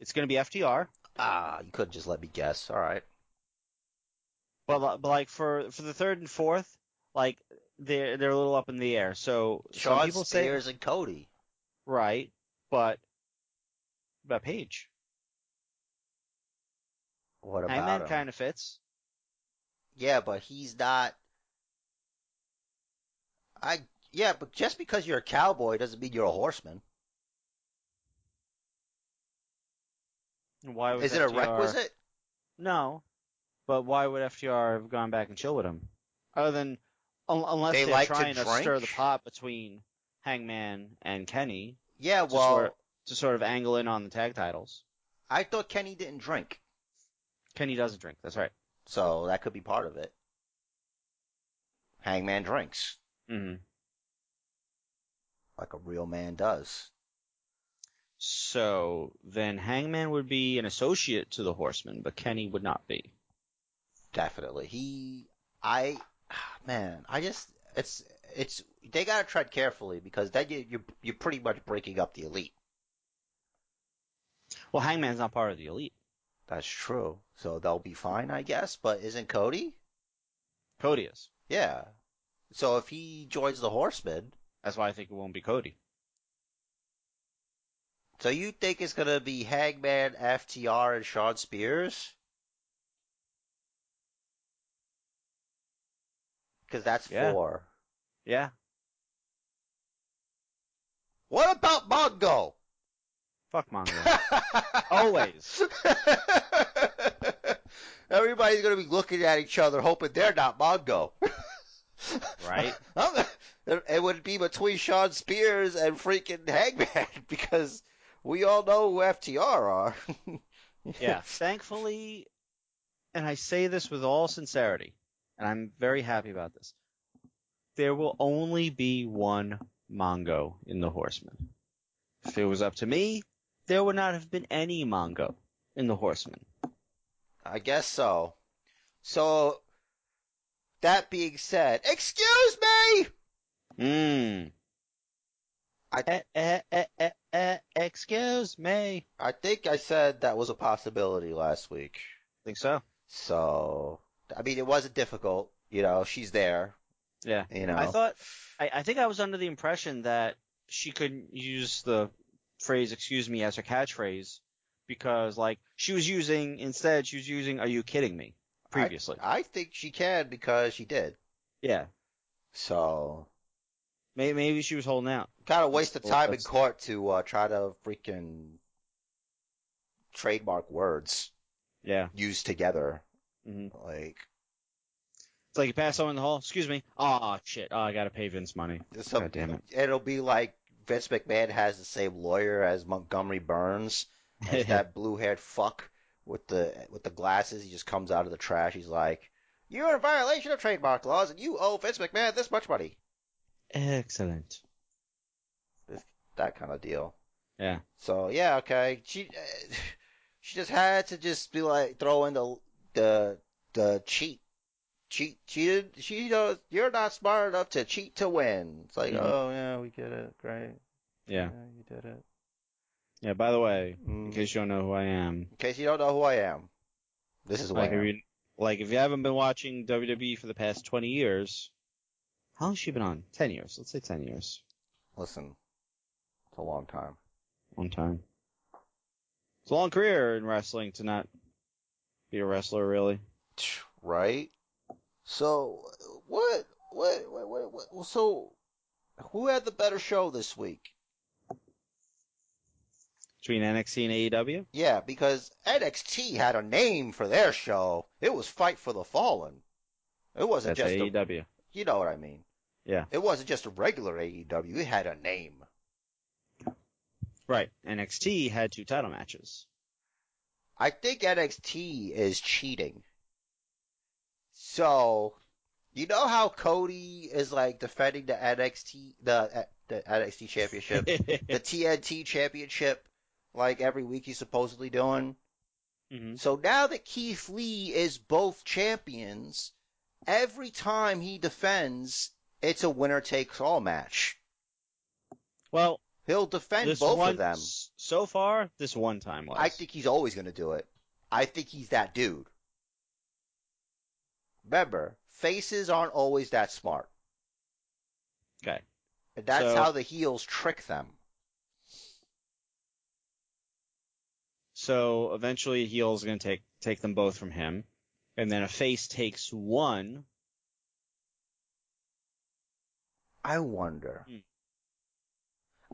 S4: it's going to be FTR,
S3: Ah, you could just let me guess. All right.
S4: but, but like for for the third and fourth, like they're they're a little up in the air. So some
S3: Shawn
S4: people say
S3: Spears and Cody.
S4: right, but about Page,
S3: What about
S4: Hangman
S3: him?
S4: kind of fits.
S3: Yeah, but he's not. I yeah, but just because you're a cowboy doesn't mean you're a horseman.
S4: Why
S3: Is it a requisite?
S4: No, but why would FTR have gone back and chill with him? Other than un- unless
S3: They
S4: they're
S3: like to
S4: trying to, stir the pot between Hangman and Kenny
S3: Yeah,
S4: to
S3: well,
S4: sort to sort of angle in on the tag titles.
S3: I thought Kenny didn't drink,
S4: Kenny doesn't drink. That's right.
S3: so that could be part of it. Hangman drinks
S4: hmm
S3: like a real man does.
S4: So then Hangman would be an associate to the Horseman, but Kenny would not be.
S3: Definitely. He, I, man, I just, it's, it's, they gotta tread carefully because then you, you're, you're pretty much breaking up the elite.
S4: Well, Hangman's not part of the elite.
S3: That's true. So they'll be fine, I guess, but isn't Cody?
S4: Cody is.
S3: Yeah. So if he joins the Horsemen,
S4: That's why I think it won't be Cody.
S3: So you think it's gonna be Hangman, FTR, and Shawn Spears? Because that's
S4: Yeah.
S3: four.
S4: Yeah.
S3: What about Mongo?
S4: Fuck Mongo. Always.
S3: Everybody's gonna be looking at each other, hoping they're not Mongo.
S4: Right?
S3: It would be between Shawn Spears and freaking Hangman because we all know who FTR are.
S4: Yeah. Thankfully, and I say this with all sincerity, and I'm very happy about this. There will only be one Mongo in the Horseman. If it was up to me, there would not have been any Mongo in the Horseman.
S3: I guess so. So, that being said, excuse me!
S4: Mmm.
S3: I-
S4: eh, eh, eh, eh, eh, excuse me.
S3: I think I said that was a possibility last week.
S4: I Think so?
S3: So, I mean, it wasn't difficult. You know, she's there.
S4: Yeah.
S3: You know,
S4: I thought, I, I think I was under the impression that she couldn't use the phrase "excuse me" as her catchphrase because, like, she was using instead she was using "Are you kidding me?" previously.
S3: I think she can because she did.
S4: yeah,
S3: So,
S4: maybe, maybe she was holding out.
S3: kind of waste of time in court to uh, try to freaking trademark words
S4: Yeah.
S3: used together.
S4: hmm
S3: Like,
S4: It's like you pass someone in the hall. Excuse me. Oh shit. Oh, I gotta pay Vince money.
S3: some,
S4: God damn it.
S3: it'll be like Vince McMahon has the same lawyer as Montgomery Burns. As that blue-haired fuck with the with the glasses. He just comes out of the trash. He's like, "You're in violation of trademark laws, and you owe Vince McMahon this much money."
S4: Excellent.
S3: That kind of deal.
S4: Yeah.
S3: So yeah, okay. She uh, she just had to just be like throw in the the the cheat. Cheat, she did, she knows you're not smart enough to cheat to win. It's like,
S4: Mhm.
S3: oh yeah, we get it, great,
S4: Yeah.
S3: yeah, you did it.
S4: Yeah. By the way,
S3: Mm.
S4: in case you don't know who I am,
S3: In case you don't know who I am, this is who
S4: like
S3: I
S4: if, you, like if you haven't been watching WWE for the past 20 years, how long has she been on? 10 years. Let's say 10 years.
S3: Listen, it's a long time.
S4: Long time. It's a long career in wrestling to not be a wrestler, really.
S3: Right? So, what, what, what, what, what, so, who had the better show this week?
S4: Between NXT and AEW?
S3: Yeah, because NXT had a name for their show. It was Fight for the Fallen. It wasn't
S4: That's
S3: just a,
S4: AEW.
S3: you know what I mean.
S4: Yeah.
S3: It wasn't just a regular AEW. It had a name.
S4: Right. NXT had two title matches.
S3: I think NXT is cheating. So, you know how Cody is like defending the NXT the the NXT championship, the TNT championship, like every week he's supposedly doing.
S4: hmm
S3: So now that Keith Lee is both champions, every time he defends, it's a winner takes all match.
S4: Well,
S3: He'll defend both
S4: one,
S3: of them.
S4: so far, this one time was.
S3: I think he's always going to do it. I think he's that dude. Remember, faces aren't always that smart.
S4: Okay.
S3: And that's
S4: So-
S3: how the heels trick them.
S4: So eventually, a heel is going to take take them both from him, and then a face takes one.
S3: I wonder.
S4: Hmm.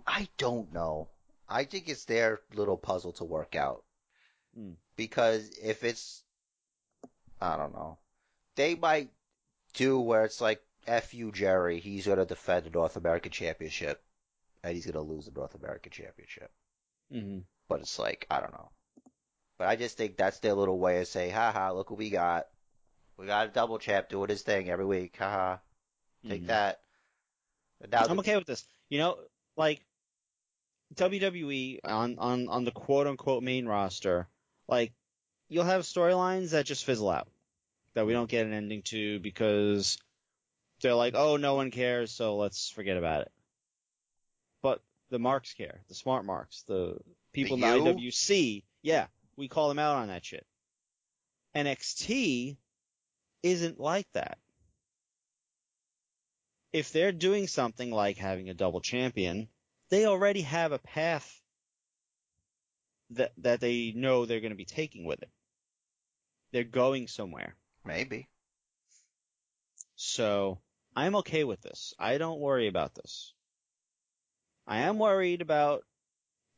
S3: I don't know. I think it's their little puzzle to work out.
S4: Hmm.
S3: Because if it's, I don't know, they might do where it's like, F you, Jerry, he's going to defend the North American Championship, and he's going to lose the North American Championship.
S4: hmm
S3: But it's like, I don't know. But I just think that's their little way of saying, haha, look what we got. We got a double champ doing his thing every week, haha. Take that. Now.
S4: I'm okay with this. You know, like WWE on on on the quote unquote main roster, like you'll have storylines that just fizzle out that we don't get an ending to because they're like, oh, no one cares, so let's forget about it. But the marks care, the smart marks, the people
S3: The
S4: in the? IWC, yeah, we call them out on that shit. NXT isn't like that if they're doing something like having a double champion, they already have a path that that they know they're going to be taking with it. They're going somewhere.
S3: Maybe.
S4: So, I'm okay with this. I don't worry about this. I am worried about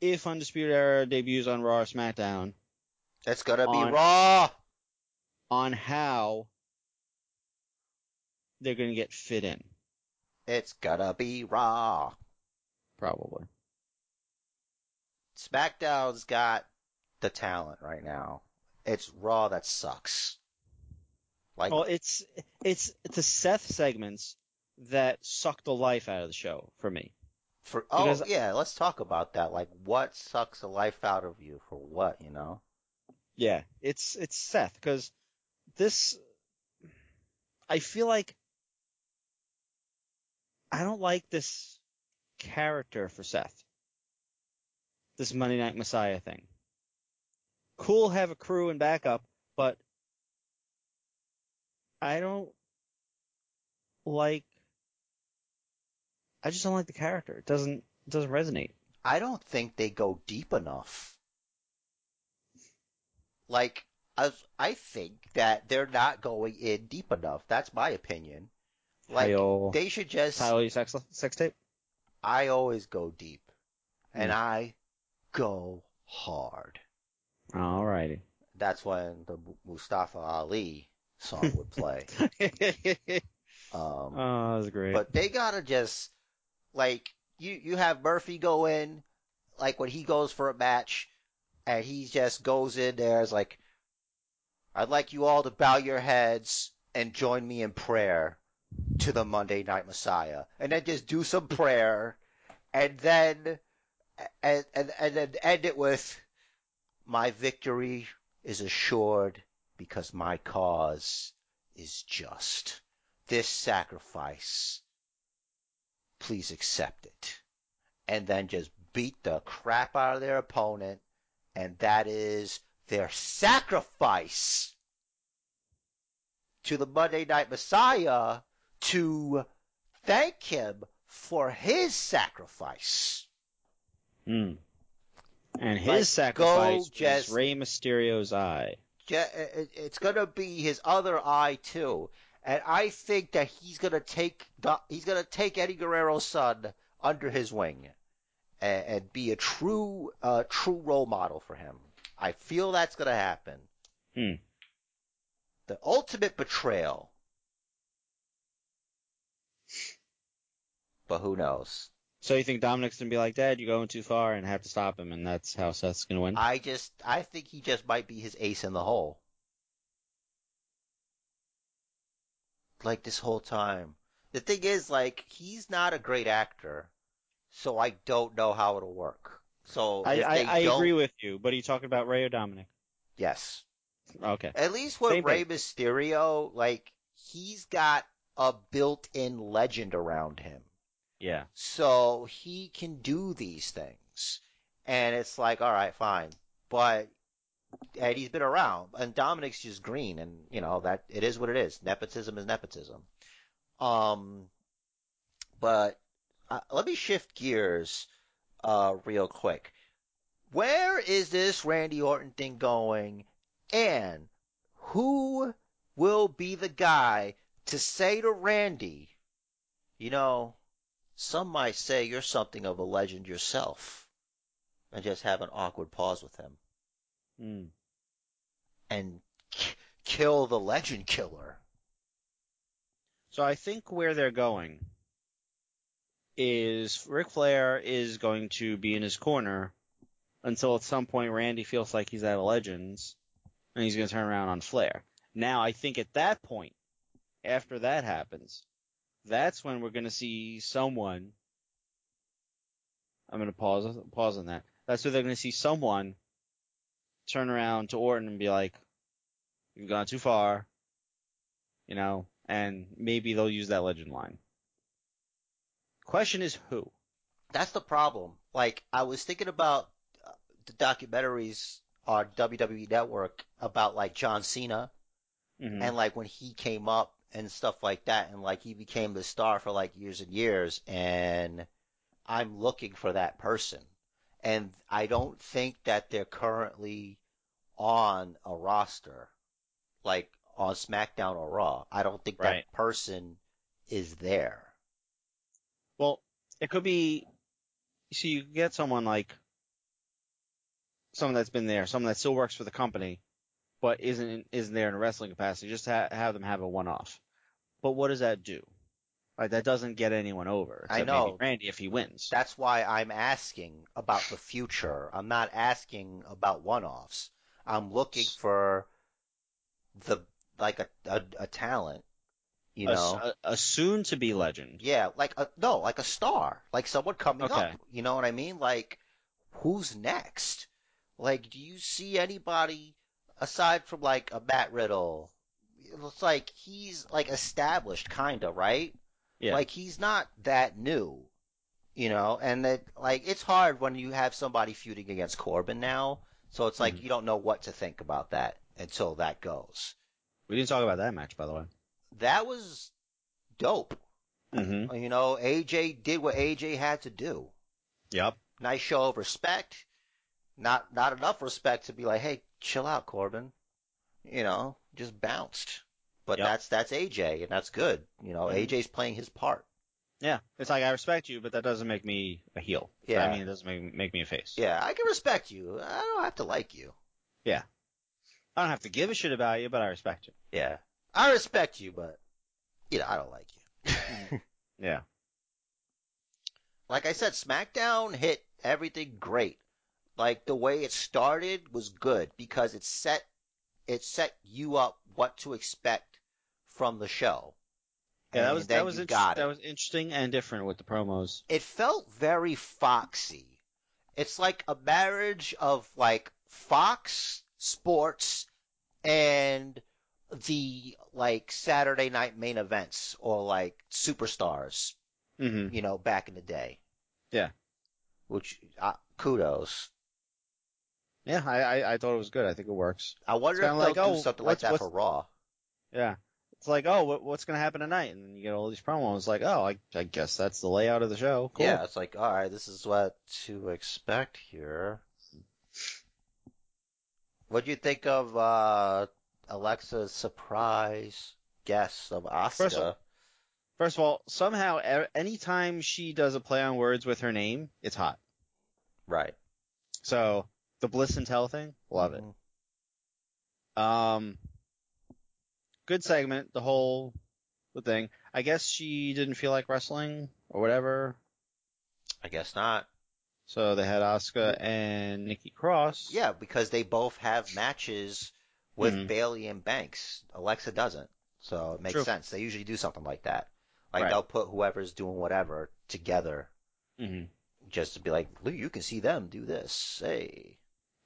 S4: if Undisputed Era debuts on Raw or SmackDown
S3: It's gonna be
S4: On-
S3: Raw!
S4: on how they're going to get fit in,
S3: It's gonna be Raw.
S4: probably.
S3: SmackDown's got the talent right now. It's Raw that sucks. Like,
S4: Well, it's it's the Seth segments that suck the life out of the show for me.
S3: for, oh
S4: because-
S3: yeah, let's talk about that. Like, what sucks the life out of you for what, you know?
S4: Yeah, it's it's Seth because this I feel like I don't like this character for Seth. This Monday Night Messiah thing. Cool have a crew and backup, but I don't like I just don't like the character. It doesn't it doesn't resonate.
S3: I don't think they go deep enough. Like, I, I think that they're not going in deep enough. That's my opinion. Like, they should just,
S4: Kyle sex sex tape?
S3: I always go deep. And
S4: Hmm.
S3: I go hard.
S4: Alrighty.
S3: That's when the Mustafa Ali song would play. Um,
S4: Oh, that was great.
S3: But they gotta just like you you have Murphy go in like when he goes for a match and he just goes in there as like I'd like you all to bow your heads and join me in prayer to the Monday Night Messiah. And then just do some prayer and then and and, and then end it with my victory is assured because my cause is just this sacrifice, please accept it. And then just beat the crap out of their opponent, and that is their sacrifice to the Monday Night Messiah to thank him for his sacrifice.
S4: Mm. And his
S3: Like,
S4: sacrifice
S3: just-
S4: was Rey Mysterio's eye.
S3: It's gonna be his other eye too, and I think that he's gonna take the, he's gonna take Eddie Guerrero's son under his wing, and, and be a true, uh, true role model for him. I feel that's gonna happen.
S4: Hmm.
S3: The ultimate betrayal. But who knows?
S4: So you think Dominic's gonna be like, Dad, you're going too far, and have to stop him, and that's how Seth's gonna win?
S3: I just, I think he just might be his ace in the hole. Like this whole time. The thing is, like, he's not a great actor, so I don't know how it'll work. So
S4: I, I, I
S3: don't,
S4: agree with you, but are you talking about Rey or Dominic?
S3: yes.
S4: Okay.
S3: At least with
S4: Same
S3: Rey
S4: thing.
S3: Mysterio, like, he's got a built-in legend around him.
S4: Yeah.
S3: So he can do these things. And it's like, alright, fine. But, and he's been around. And Dominic's just green and, you know, that, it is what it is. Nepotism is nepotism. Um, but, uh, let me shift gears, uh, real quick. Where is this Randy Orton thing going? And who will be the guy to say to Randy, you know, some might say you're something of a legend yourself, and just have an awkward pause with him
S4: Hmm.
S3: and k- kill the legend killer.
S4: So I think where they're going is Ric Flair is going to be in his corner until at some point Randy feels like he's out of legends and he's going to turn around on Flair. Now I think at that point, after that happens, that's when we're going to see someone. I'm going to pause pause on that. That's where they're going to see someone turn around to Orton and be like, "You've gone too far," you know, and maybe they'll use that legend line. Question is who?
S3: That's the problem. Like, I was thinking about uh, the documentaries on WWE Network about like John Cena
S4: Mhm.
S3: and like when he came up and stuff like that and like he became the star for like years and years and I'm looking for that person and I don't think that they're currently on a roster like on SmackDown or Raw. I don't think
S4: Right.
S3: that person is there.
S4: Well, it could be. See, you get someone like someone that's been there, someone that still works for the company, but isn't isn't there in a wrestling capacity. Just ha- have them have a one-off. But what does that do? Like that doesn't get anyone over.
S3: I know.
S4: maybe Randy if he wins.
S3: That's why I'm asking about the future. I'm not asking about one-offs. I'm looking for the like a a, a talent, you
S4: a,
S3: know.
S4: a- a soon-to-be legend.
S3: Yeah, like a no, like a star, like someone coming
S4: Okay.
S3: up. You know what I mean? Like, who's next? Like, do you see anybody aside from like a Matt Riddle? It's like he's like established, kinda, right?
S4: Yeah.
S3: Like he's not that new, you know. And that like it's hard when you have somebody feuding against Corbin now. So it's like
S4: Mhm.
S3: you don't know what to think about that until that goes.
S4: We didn't talk about that match, by the way.
S3: That was dope.
S4: Mm-hmm.
S3: You know, AJ did what AJ had to do.
S4: Yep.
S3: Nice show of respect. Not not enough respect to be like, hey, chill out, Corbin. You know, just bounced. But
S4: Yep.
S3: that's that's AJ, and that's good. You know,
S4: Mhm.
S3: AJ's playing his part.
S4: Yeah. It's like I respect you, but that doesn't make me a heel.
S3: Yeah.
S4: I mean, it doesn't make make me a face.
S3: Yeah, I can respect you. I don't have to like you.
S4: Yeah, I don't have to give a shit about you, but I respect you.
S3: Yeah, I respect you, but you know, I don't like you.
S4: Yeah.
S3: like I said, SmackDown hit everything great. Like the way it started was good because it set it set you up what to expect from the show.
S4: Yeah, that was that was
S3: you
S4: int-
S3: got
S4: that was interesting and different with the promos.
S3: It felt very Foxy. It's like a marriage of like Fox Sports and the like Saturday night main events or like superstars,
S4: Mm-hmm.
S3: you know, back in the day.
S4: Yeah.
S3: Which uh, kudos.
S4: Yeah, I, I I thought it was good. I think it works.
S3: I wonder if they'll
S4: like,
S3: do
S4: oh,
S3: something
S4: what's-
S3: like that for Raw.
S4: Yeah. It's like, oh, what, what's gonna happen tonight? And then you get all these promos. Like, oh, I, I guess that's the layout of the show. Cool.
S3: Yeah, it's like, all right, this is what to expect here. What do you think of uh, Alexa's surprise guess of
S4: First of all- First of all, somehow, anytime she does a play on words with her name, it's hot.
S3: Right.
S4: So the Bliss and Tell thing, love it. Um, good segment, the whole the thing. I guess she didn't feel like wrestling or whatever,
S3: I guess not.
S4: so they had Asuka and Nikki Cross.
S3: Yeah, because they both have matches with
S4: Mhm.
S3: Bayley and Banks. Alexa doesn't. So it makes
S4: True.
S3: sense. They usually do something like that. Like
S4: Right.
S3: they'll put whoever's doing whatever together
S4: hmm
S3: just to be like, look, you can see them do this. Hey.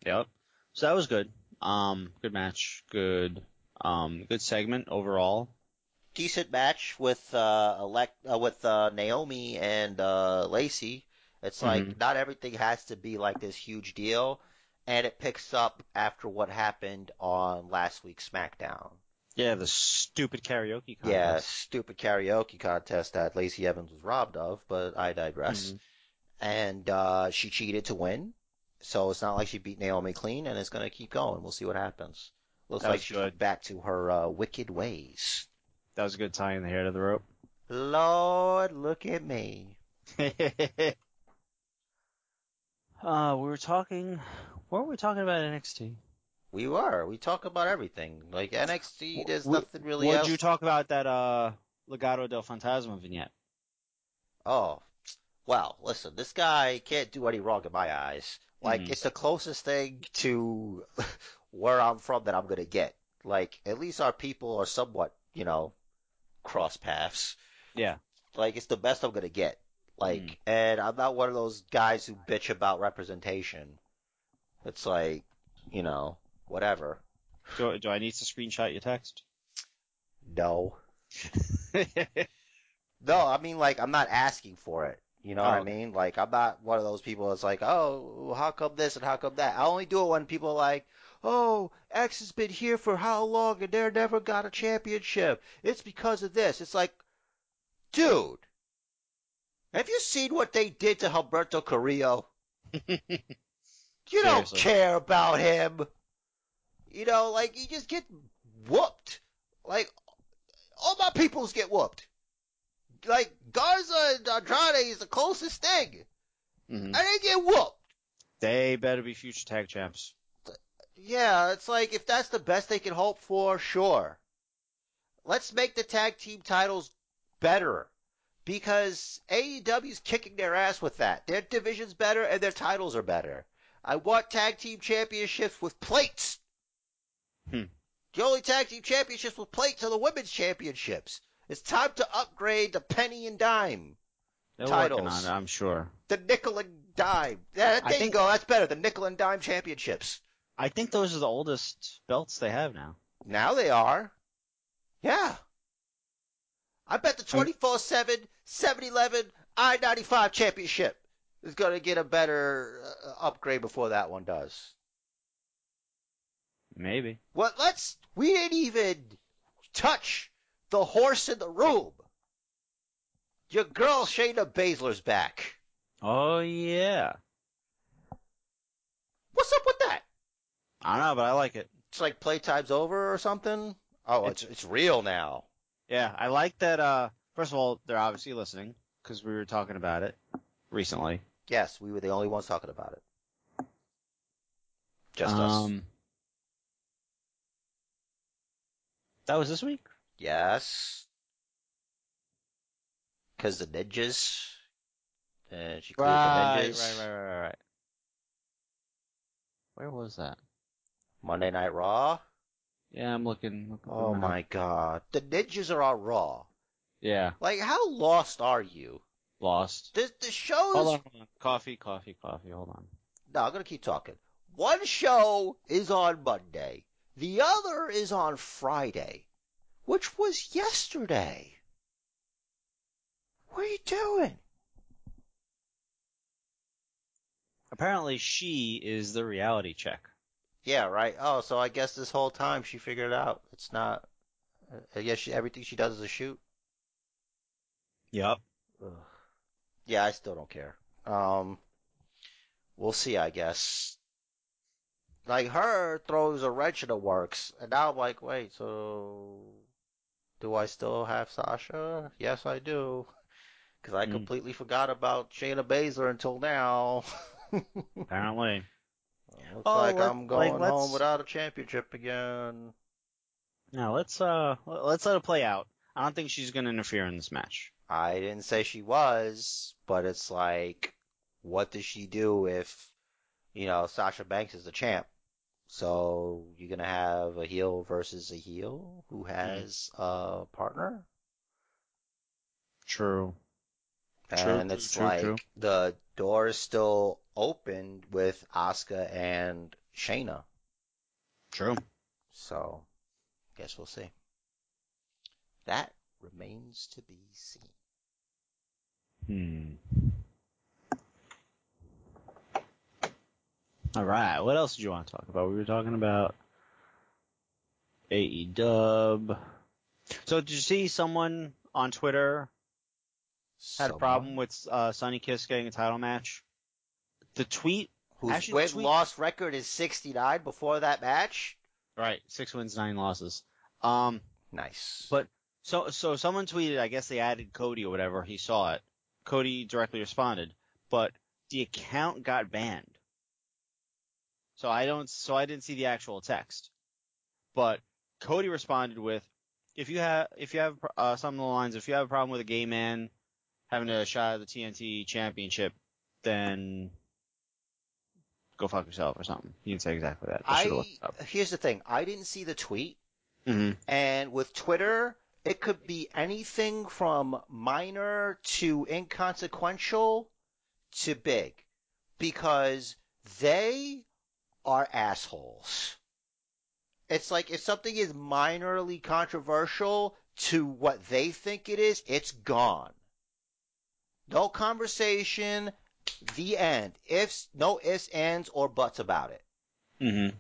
S4: Yep. So that was good. Um, good match. Good. Um, good segment overall.
S3: Decent match with uh, elect uh, with uh, Naomi and uh, Lacey. It's like
S4: Mhm.
S3: not everything has to be like this huge deal, and it picks up after what happened on last week's SmackDown.
S4: Yeah, the stupid karaoke contest.
S3: Yeah, stupid karaoke contest that Lacey Evans was robbed of, but I digress.
S4: Mhm.
S3: And uh, she cheated to win, so it's not like she beat Naomi clean, and it's gonna keep going. We'll see what happens. Looks
S4: That
S3: like
S4: was
S3: she's
S4: good.
S3: back to her uh, wicked ways.
S4: That was a good tie in the hair to the rope.
S3: Lord, look at me.
S4: uh, we were talking. What were we talking about at NXT?
S3: We were. We talk about everything. Like NXT, there's
S4: What-
S3: nothing really
S4: What
S3: else.
S4: did you talk about that uh Legado del Fantasma vignette?
S3: Oh, well, listen, this guy can't do any wrong in my eyes. Like,
S4: Mhm.
S3: it's the closest thing to where I'm from that I'm gonna get. Like, at least our people are somewhat, you know, cross paths.
S4: Yeah.
S3: Like, it's the best I'm gonna get. Like,
S4: Mm.
S3: and I'm not one of those guys who bitch about representation. It's like, you know, whatever.
S4: Do, do I need to screenshot your text?
S3: No. No, I mean like I'm not asking for it. You know what
S4: Oh,
S3: I mean? Like I'm not one of those people that's like, oh, how come this and how come that? I only do it when people are like, oh, X has been here for how long and they're never got a championship. It's because of this. It's like, dude, have you seen what they did to Alberto Carrillo? You don't care about him. You know, like you just get whooped. Like all my peoples get whooped. Like Garza and Andrade is the closest thing,
S4: Mhm.
S3: and they get whooped.
S4: They better be future tag champs.
S3: Yeah, it's like if that's the best they can hope for, sure. Let's make the tag team titles better. Because AEW's kicking their ass with that. Their division's better and their titles are better. I want tag team championships with plates.
S4: Hmm.
S3: The only tag team championships with plates are the women's championships. It's time to upgrade the penny and dime.
S4: They're
S3: Titles.
S4: it, I'm sure.
S3: The nickel and dime. Yeah,
S4: I
S3: there you
S4: think-
S3: go. That's better. The nickel and dime championships.
S4: I think those are the oldest belts they have now.
S3: Now they are. Yeah. I bet the 24-7, 7-Eleven, I-95 championship is going to get a better uh, upgrade before that one does.
S4: Maybe.
S3: Well, let's, we didn't even touch the horse in the room. Your girl Shayna Baszler's back.
S4: Oh yeah.
S3: What's up with that?
S4: I don't know, but I like it.
S3: It's like playtime's over or something? Oh, it's, it's real now.
S4: Yeah, I like that. Uh, first of all, they're obviously listening because we were talking about it recently.
S3: Yes, we were the only ones talking about it. Just us.
S4: um, That was this week.
S3: Yes. Because the ninjas. And she cleared
S4: Right,
S3: the
S4: right,
S3: ninjas.
S4: right, right, right, right. Where was that?
S3: Monday Night Raw.
S4: Yeah, I'm looking. looking
S3: Oh my god. The ninjas are on Raw.
S4: Yeah,
S3: Like, how lost are you?
S4: lost.
S3: The, the shows.
S4: Hold on, hold on. Coffee, coffee, coffee. Hold on.
S3: No, I'm gonna keep talking. One show is on Monday. The other is on Friday. Which was yesterday. What are you doing?
S4: Apparently, she is the reality check.
S3: Yeah, right. Oh, so I guess this whole time she figured it out. It's not. I guess she, everything she does is a shoot.
S4: Yep.
S3: Ugh. Yeah, I still don't care. Um, we'll see. I guess. Like her throws a wrench in the works, and now I'm like, wait, so do I still have Sasha? Yes, I do, because I
S4: Hmm.
S3: completely forgot about Shayna Baszler until now.
S4: Apparently.
S3: Looks
S4: Oh,
S3: like I'm going
S4: let's-
S3: home without a championship again.
S4: Now let's uh let's let it play out. I don't think she's gonna interfere in this match.
S3: I didn't say she was, but it's like, what does she do if, you know, Sasha Banks is the champ? So you're gonna have a heel versus a heel who has a partner,
S4: True. True,
S3: and
S4: true,
S3: it's
S4: true,
S3: like
S4: true.
S3: the door is still open with Asuka and Shayna.
S4: True.
S3: So, guess we'll see. That remains to be seen.
S4: Hmm. All right. What else did you want to talk about? We were talking about AE Dub. So did you see someone on Twitter had a problem with uh, Sonny Kiss getting a title match? The tweet,
S3: whose win
S4: tweet-
S3: loss record is 69 before that match.
S4: right? Six wins, nine losses. Um.
S3: Nice.
S4: But- So so someone tweeted. I guess they added Cody or whatever. He saw it. Cody directly responded, but the account got banned. So I don't. So I didn't see the actual text. But Cody responded with, "If you have if you have uh, some of the lines, if you have a problem with a gay man having a shot at the TNT Championship, then." Go fuck yourself or something. He didn't say exactly that. I,
S3: I
S4: looked it up.
S3: here's the thing. I didn't see the tweet,
S4: Mhm.
S3: and with Twitter, it could be anything from minor to inconsequential to big, because they are assholes. It's like if something is minorly controversial to what they think it is, it's gone. No conversation. The end. Ifs, no ifs, ands, or buts about it.
S4: Mhm.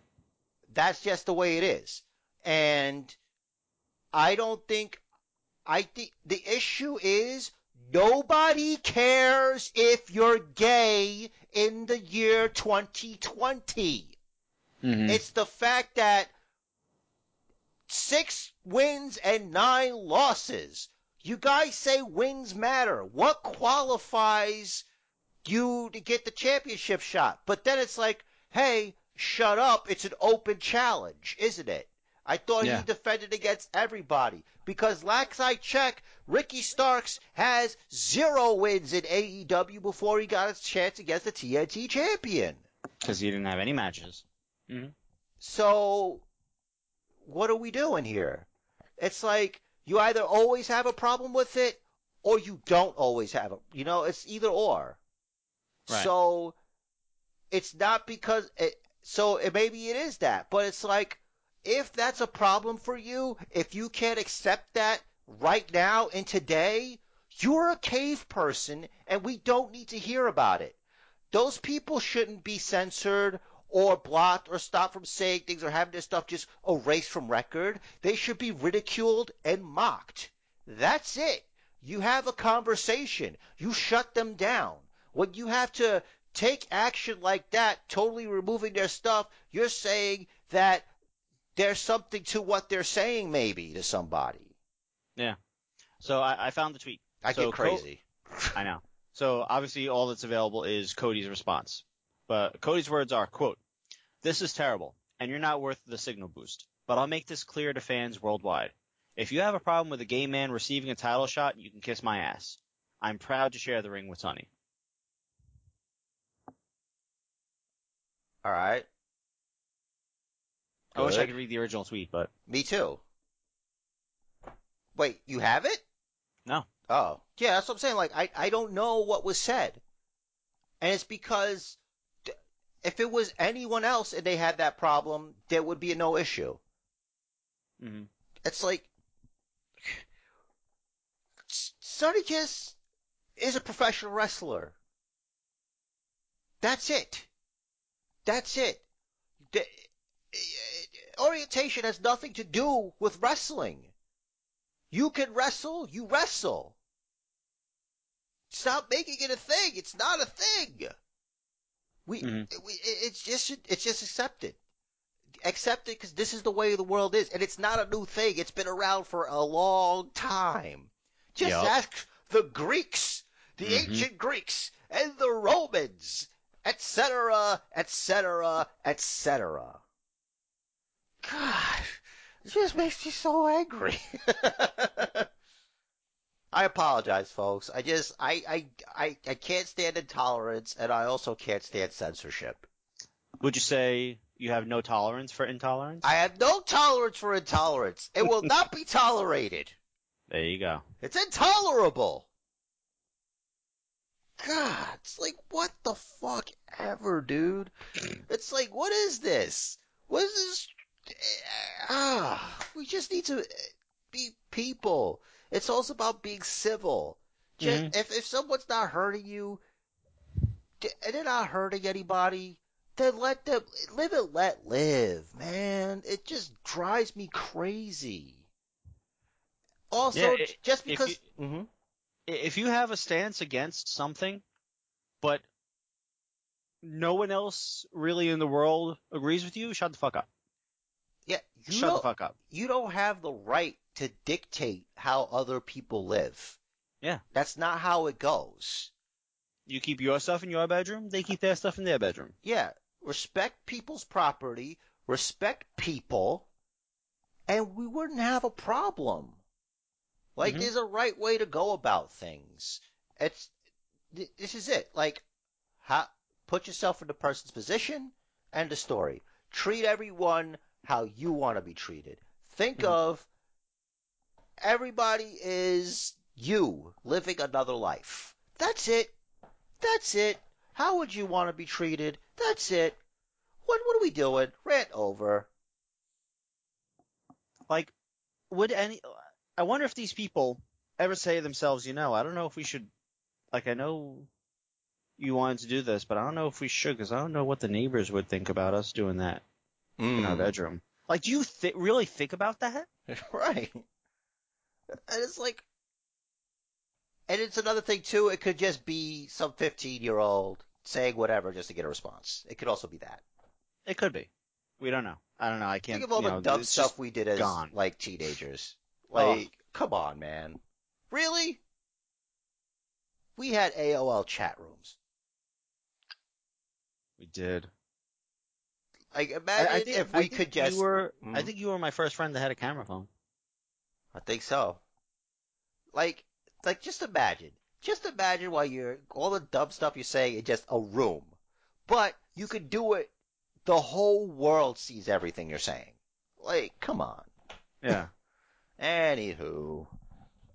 S3: That's just the way it is. And I don't think, I think the issue is nobody cares if you're gay in the year 2020.
S4: Mhm.
S3: It's the fact that six wins and nine losses. You guys say wins matter. What qualifies you to get the championship shot? But then it's like, hey, shut up. It's an open challenge, isn't it? I thought
S4: Yeah.
S3: he defended against everybody because last I check, Ricky Starks has zero wins in AEW before he got his chance against the TNT champion.
S4: Because he didn't have any matches. Mm-hmm.
S3: So, what are we doing here? It's like you either always have a problem with it or you don't always have a, you know, it's either or.
S4: Right.
S3: So, it's not because it, so it, maybe it is that, but it's like, if that's a problem for you, if you can't accept that right now and today, you're a cave person and we don't need to hear about it. Those people shouldn't be censored or blocked or stopped from saying things or having their stuff just erased from record. They should be ridiculed and mocked. That's it. You have a conversation. You shut them down. When you have to take action like that, totally removing their stuff, you're saying that there's something to what they're saying maybe to somebody. Yeah.
S4: So I, I found the tweet.
S3: I
S4: So
S3: get crazy.
S4: I know. So obviously all that's available is Cody's response. But Cody's words are, quote, This is terrible, and you're not worth the signal boost. But I'll make this clear to fans worldwide. If you have a problem with a gay man receiving a title shot, you can kiss my ass. I'm proud to share the ring with Sonny.
S3: All right.
S4: I wish I could read the original tweet, but
S3: Me too. Wait, you have it?
S4: No.
S3: Oh, yeah, that's what I'm saying. Like, I, I don't know what was said. And it's because if it was anyone else and they had that problem, there would be no issue.
S4: mhm.
S3: It's like, S- Sonny Kiss is a professional wrestler. That's it. That's it. Orientation has nothing to do with wrestling. You can wrestle, you wrestle. Stop making it a thing. It's not a thing. We,
S4: Mhm.
S3: we it's just it's just accepted. Accept it because this is the way the world is, and it's not a new thing. It's been around for a long time. Just
S4: Yup.
S3: ask the Greeks, the
S4: Mhm.
S3: ancient Greeks, and the Romans. etc., etc., etc. God, it just makes me so angry. I apologize, folks. I just, I, I, I, I can't stand intolerance, and I also can't stand censorship.
S4: Would you say you have no tolerance for intolerance?
S3: I have no tolerance for intolerance. It will not be tolerated.
S4: There you go.
S3: It's intolerable. God, it's like what the fuck ever, dude. It's like what is this? What is this? Ah, we just need to be people. It's also about being civil. Just,
S4: Mhm.
S3: If if someone's not hurting you, and they're not hurting anybody, then let them live and let live, man. It just drives me crazy. Also,
S4: Yeah,
S3: j-
S4: i-
S3: just
S4: if
S3: because.
S4: you-
S3: Mhm.
S4: If you have a stance against something, but no one else really in the world agrees with you, shut the fuck up.
S3: Yeah, you
S4: shut the fuck up.
S3: you don't have the right to dictate how other people live.
S4: Yeah.
S3: That's not how it goes.
S4: You keep your stuff in your bedroom, they keep their stuff in their bedroom.
S3: Yeah, respect people's property, respect people, and we wouldn't have a problem. Like,
S4: Mhm.
S3: there's a right way to go about things. It's, this is it. Like, how, put yourself in the person's position, end of story. Treat everyone how you want to be treated. Think
S4: Mhm.
S3: of everybody is you living another life. That's it. That's it. How would you want to be treated? That's it. What what are we doing? Rant over.
S4: Like, would any, I wonder if these people ever say to themselves, you know, I don't know if we should, like, I know you wanted to do this, but I don't know if we should, because I don't know what the neighbors would think about us doing that in our mm. bedroom. Like, do you th- really think about that?
S3: right. And it's like, and it's another thing too. It could just be some fifteen-year-old saying whatever just to get a response. It could also be that.
S4: It could be. We don't know. I don't know. I can't.
S3: Think of all the
S4: know,
S3: dumb stuff we did as
S4: gone.
S3: like teenagers.
S4: Oh.
S3: Like, come on, man. Really? We had AOL chat rooms.
S4: we did.
S3: Like,
S4: I,
S3: imagine
S4: I think
S3: if
S4: I
S3: we
S4: think
S3: could just.
S4: You were, I
S3: Mhm.
S4: think you were my first friend that had a camera phone.
S3: I think so. Like, like just imagine, just imagine while you're all the dumb stuff you're saying in just a room, but you could do it. The whole world sees everything you're saying. Like, come on.
S4: Yeah.
S3: Anywho,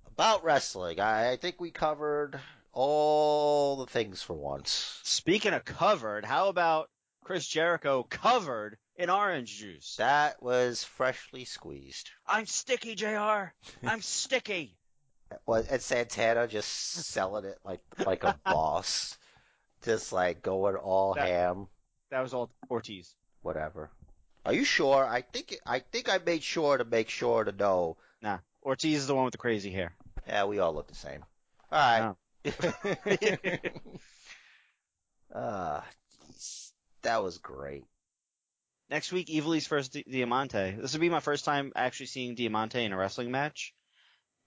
S3: about wrestling, I, I think we covered all the things for once.
S4: Speaking of covered, how about Chris Jericho covered in orange juice?
S3: That was freshly squeezed.
S4: I'm sticky, Jr. I'm sticky.
S3: Was and Santana just selling it like like a boss, just like going all
S4: That-
S3: ham.
S4: That was all Ortiz.
S3: whatever. Are you sure? I think I think I made sure to make sure to know.
S4: Nah, Ortiz is the one with the crazy hair.
S3: Yeah, we all look the same. All right. Ah, jeez. That was great.
S4: Next week, Ivelisse first Di- Diamante. This will be my first time actually seeing Diamante in a wrestling match,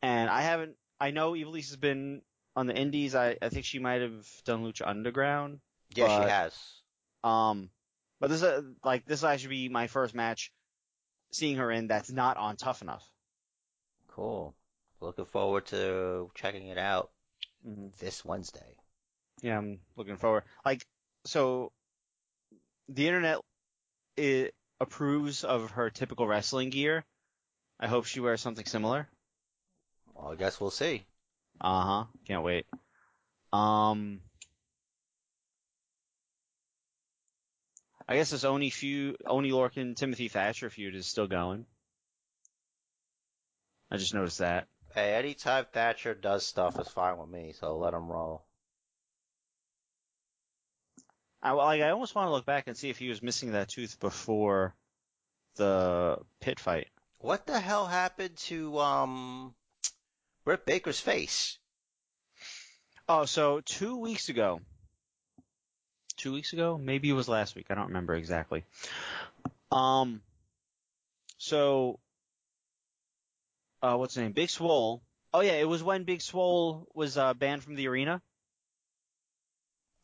S4: and I haven't. I know Ivelisse has been on the Indies. I, I think she might have done Lucha Underground.
S3: Yeah,
S4: But-
S3: she has.
S4: Um, but this is like this will actually be my first match seeing her in that's not on Tough Enough.
S3: Cool. Looking forward to checking it out
S4: Mm-hmm.
S3: this Wednesday.
S4: Yeah, I'm looking forward. Like, so the internet it approves of her typical wrestling gear. I hope she wears something similar.
S3: Well, I guess we'll see.
S4: Uh huh. Can't wait. Um, I guess this Oney feud, Oney Lorcan Timothy Thatcher feud is still going. I just noticed that.
S3: Hey, anytime Thatcher does stuff is fine with me, so let him roll.
S4: I like. I almost want to look back and see if he was missing that tooth before the pit fight.
S3: What the hell happened to um Britt Baker's face?
S4: Oh, so two weeks ago. Two weeks ago? Maybe it was last week. I don't remember exactly. Um, so, uh, what's the name? Big Swole. Oh yeah, it was when Big Swole was, uh, banned from the arena.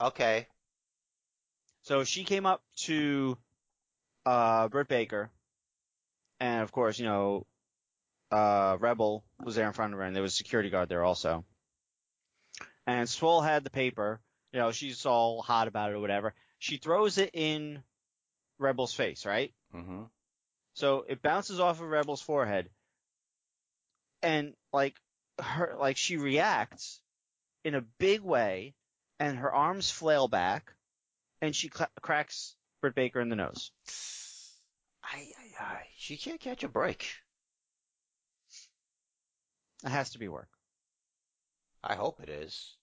S3: Okay.
S4: So she came up to uh Britt Baker, and of course, you know, uh Rebel was there in front of her, and there was a security guard there also. And Swole had the paper. You know, she's all hot about it or whatever. She throws it in Rebel's face, right?
S3: Mm-hmm.
S4: So it bounces off of Rebel's forehead, and like her, like she reacts in a big way, and her arms flail back, and she cla cracks Britt Baker in the nose.
S3: I, I, I, she can't catch a break.
S4: It has to be work.
S3: I hope it is.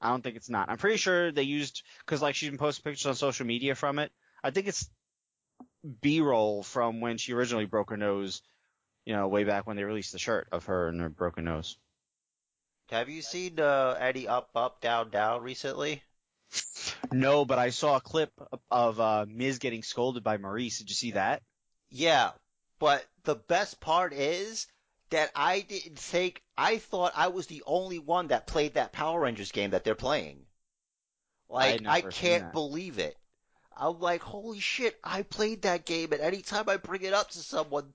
S4: I don't think it's not. I'm pretty sure they used because like she's been posting pictures on social media from it. I think it's B-roll from when she originally broke her nose. You know, way back when they released the shirt of her and her broken nose.
S3: Have you seen uh, Eddie up, up, down, down recently?
S4: No, but I saw a clip of uh, Miz getting scolded by Maurice. Did you see that?
S3: Yeah, but the best part is that I didn't think I thought I was the only one that played that Power Rangers game that they're playing. Like
S4: had
S3: I can't believe it. I'm like, holy shit! I played that game, and anytime I bring it up to someone,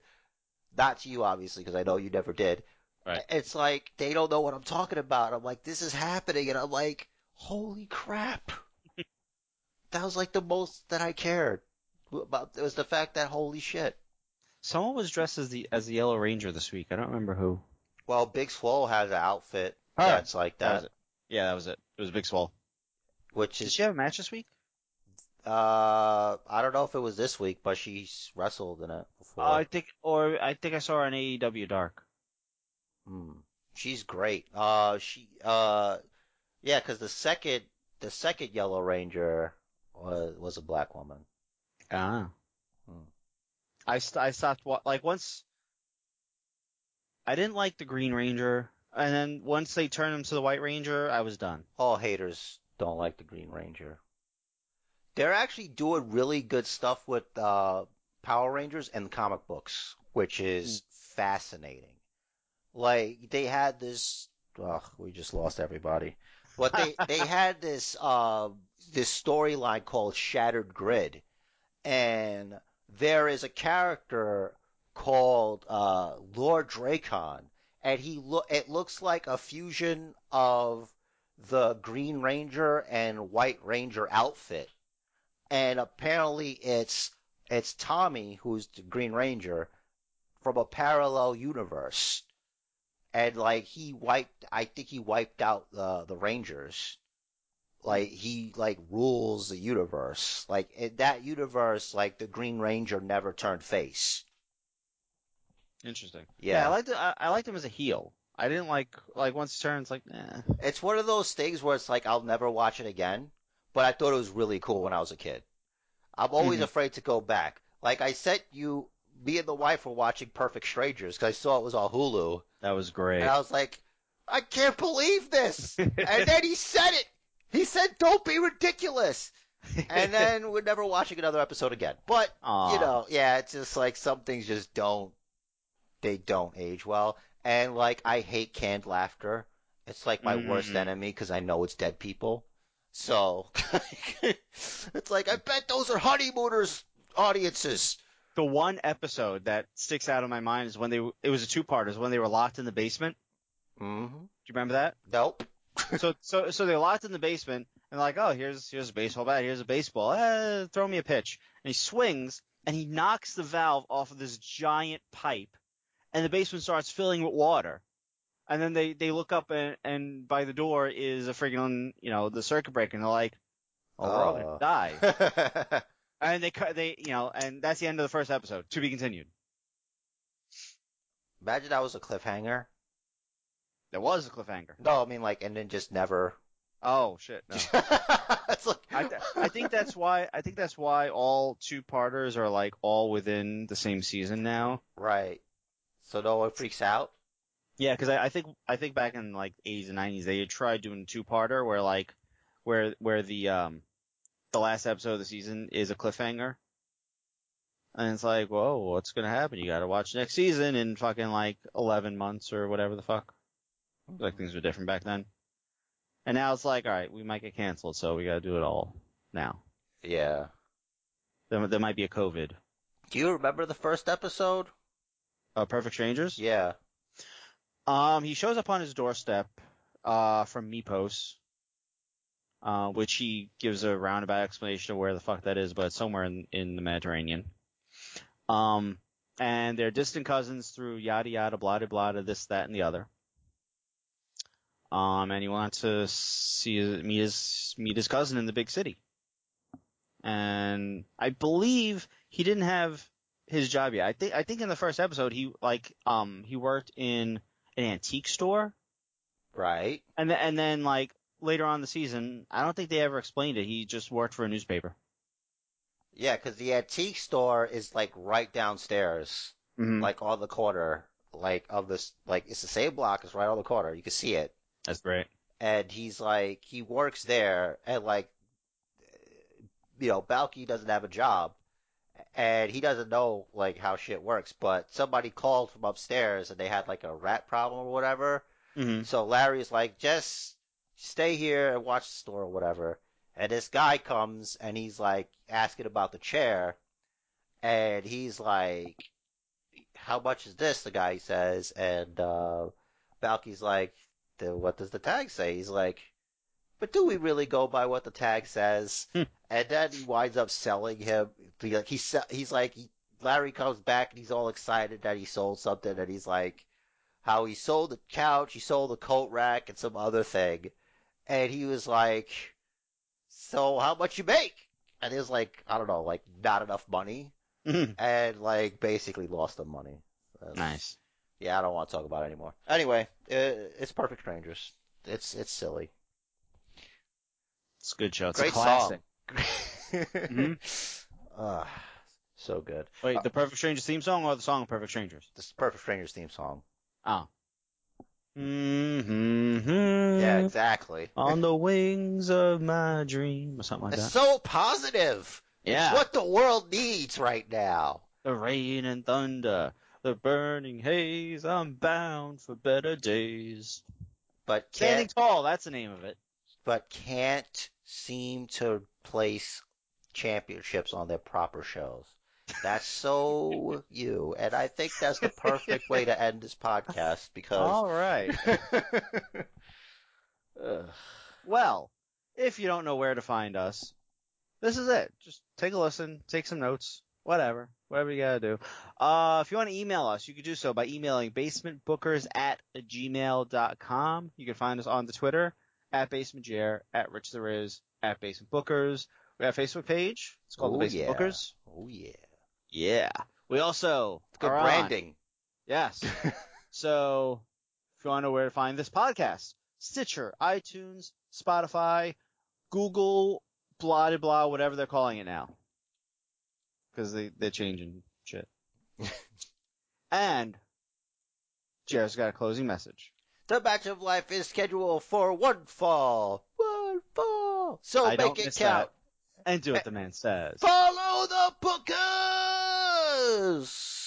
S3: not to you obviously, because I know you never did.
S4: Right.
S3: It's like they don't know what I'm talking about. I'm like, this is happening, and I'm like, holy crap! That was like the most that I cared about. It was the fact that holy shit.
S4: Someone was dressed as the as the Yellow Ranger this week. I don't remember who.
S3: Well, Big Swole has an outfit
S4: Oh,
S3: that's like
S4: That
S3: that,
S4: it. Yeah, that was it. It was a Big Swole.
S3: which
S4: Did
S3: is
S4: she have a match this week?
S3: uh I don't know if it was this week, but she's wrestled in it before.
S4: Uh, I think, or I think I saw her on AEW Dark.
S3: Hmm. She's great. Uh, she uh, yeah, 'cause the second the second Yellow Ranger was was a black woman.
S4: Ah.
S3: Hmm.
S4: I st- I stopped wa- like once. I didn't like the Green Ranger, and then once they turned him to the White Ranger, I was done.
S3: All haters don't like the Green Ranger. They're actually doing really good stuff with uh, Power Rangers and comic books, which is fascinating. Like they had this. Ugh, we just lost everybody. But they they had this uh, this storyline called Shattered Grid, and there is a character called uh, Lord Drakkon, and he look it looks like a fusion of the Green Ranger and White Ranger outfit. And apparently it's it's Tommy who's the Green Ranger from a parallel universe. And like he wiped I think he wiped out the the Rangers. Like he like rules the universe. Like in that universe like the Green Ranger never turned face.
S4: Interesting.
S3: Yeah.
S4: I liked it, I, I liked him as a heel. I didn't like like once he turned, it's like, eh.
S3: It's one of those things where it's like I'll never watch it again, but I thought it was really cool when I was a kid. I'm always
S4: Mhm.
S3: afraid to go back. Like I sent you, me and the wife were watching Perfect Strangers because I saw it was on Hulu,
S4: That was great.
S3: and I was like, I can't believe this. and then he said it. He said, "Don't be ridiculous." And then we're never watching another episode again. But
S4: Aw.
S3: you know, yeah, it's just like some things just don't, they don't age well. And like, I hate canned laughter. It's like my worst
S4: Mhm.
S3: enemy because I know it's dead people. So, it's like, I bet those are honeymooners audiences.
S4: The one episode that sticks out in my mind is when they it was a two part is when they were locked in the basement.
S3: hmm
S4: Do you remember that?
S3: Nope.
S4: so so so they're locked in the basement and like, oh, here's here's a baseball bat, here's a baseball, eh, throw me a pitch. And he swings and he knocks the valve off of this giant pipe, and the basement starts filling with water. And then they they look up and and by the door is a friggin' you know the circuit breaker, and they're like, oh, we're all gonna die. And they cut they you know and that's the end of the first episode. To be continued.
S3: Imagine that was a cliffhanger.
S4: There was a cliffhanger.
S3: No, I mean like, and then just never.
S4: Oh shit. No.
S3: it's like,
S4: I, th- I think that's why I think that's why all two parters are like all within the same season now.
S3: right. So no one freaks out.
S4: Yeah, because I, I think I think back in like 80s and 90s they had tried doing two parter where like where where the um the last episode of the season is a cliffhanger. And it's like, whoa, what's gonna happen? You gotta watch next season in fucking like 11 months or whatever the fuck. Like things were different back then. And now it's like, all right, we might get canceled, so we got to do it all now.
S3: Yeah.
S4: There, there might be a COVID.
S3: Do you remember the first episode?
S4: Uh, Perfect Strangers.
S3: Yeah.
S4: Um, he shows up on his doorstep, uh, from Mypos, uh, which he gives a roundabout explanation of where the fuck that is, but somewhere in, in the Mediterranean. Um, and they're distant cousins through yada yada, blah blah blah, this, that, and the other. Um, and he wants to see, meet his, meet his cousin in the big city. And I believe he didn't have his job yet. I think, I think in the first episode he, like, um, he worked in an antique store.
S3: Right.
S4: And then, and then like later on in the season, I don't think they ever explained it. He just worked for a newspaper.
S3: Yeah, 'cause the antique store is like right downstairs,
S4: Mm-hmm.
S3: like on the corner, like of this, like it's the same block, it's right on the corner. You can see it.
S4: That's great.
S3: And he's like, he works there, and like, you know, Balki doesn't have a job, and he doesn't know like how shit works. But somebody called from upstairs, and they had like a rat problem or whatever.
S4: Mm-hmm.
S3: So Larry's like, just stay here and watch the store or whatever. And this guy comes and he's like asking about the chair. And he's like, how much is this? The guy says. And, uh, Balki's like, "The- what does the tag say? He's like, but do we really go by what the tag says?
S4: Hmm.
S3: and then he winds up selling him. He- Like he's he's like he, Larry comes back and he's all excited that he sold something, and he's like, how he sold the couch, he sold the coat rack, and some other thing, and he was like, so how much you make? And it was like I don't know, like not enough money,
S4: Mm-hmm.
S3: and like basically lost the money. That's-
S4: Nice.
S3: Yeah, I don't want to talk about it anymore. Anyway, uh, it's Perfect Strangers. It's it's silly.
S4: It's a good show. It's
S3: Great
S4: a classic.
S3: song.
S4: Mhm.
S3: Ah, so good.
S4: Wait, the Perfect Strangers theme song or the song Perfect Strangers?
S3: This is Perfect Strangers theme song.
S4: Oh. Mm-hmm.
S3: Yeah, exactly.
S4: On the wings of my dream or something like
S3: It's
S4: that.
S3: so positive.
S4: Yeah.
S3: It's what the world needs right now.
S4: The rain and thunder, the burning haze, I'm bound for better days.
S3: But
S4: Standing
S3: can't
S4: tall, that's the name of it.
S3: but can't seem to place championships on their proper shows. That's so you. And I think that's the perfect way to end this podcast because
S4: All right. Well, if you don't know where to find us, this is it. Just take a listen, take some notes, whatever, whatever you gotta do. Uh, if you want to email us, you can do so by emailing basementbookers at gmail.com. You can find us on the Twitter at basementjr, at rich the riz, at basementbookers. We have a Facebook page. It's called
S3: Oh,
S4: the Basement
S3: yeah.
S4: Bookers.
S3: Oh yeah.
S4: Yeah. We also
S3: Good
S4: are on-
S3: branding.
S4: Yes. so, if you want to know where to find this podcast, Stitcher, iTunes, Spotify, Google, blah, blah, blah, whatever they're calling it now. Cause they, they're changing shit. and, Jared's got a closing message.
S3: The match of life is scheduled for one fall. One fall. So
S4: I
S3: make it count.
S4: And do what the man says.
S3: Follow the bookers!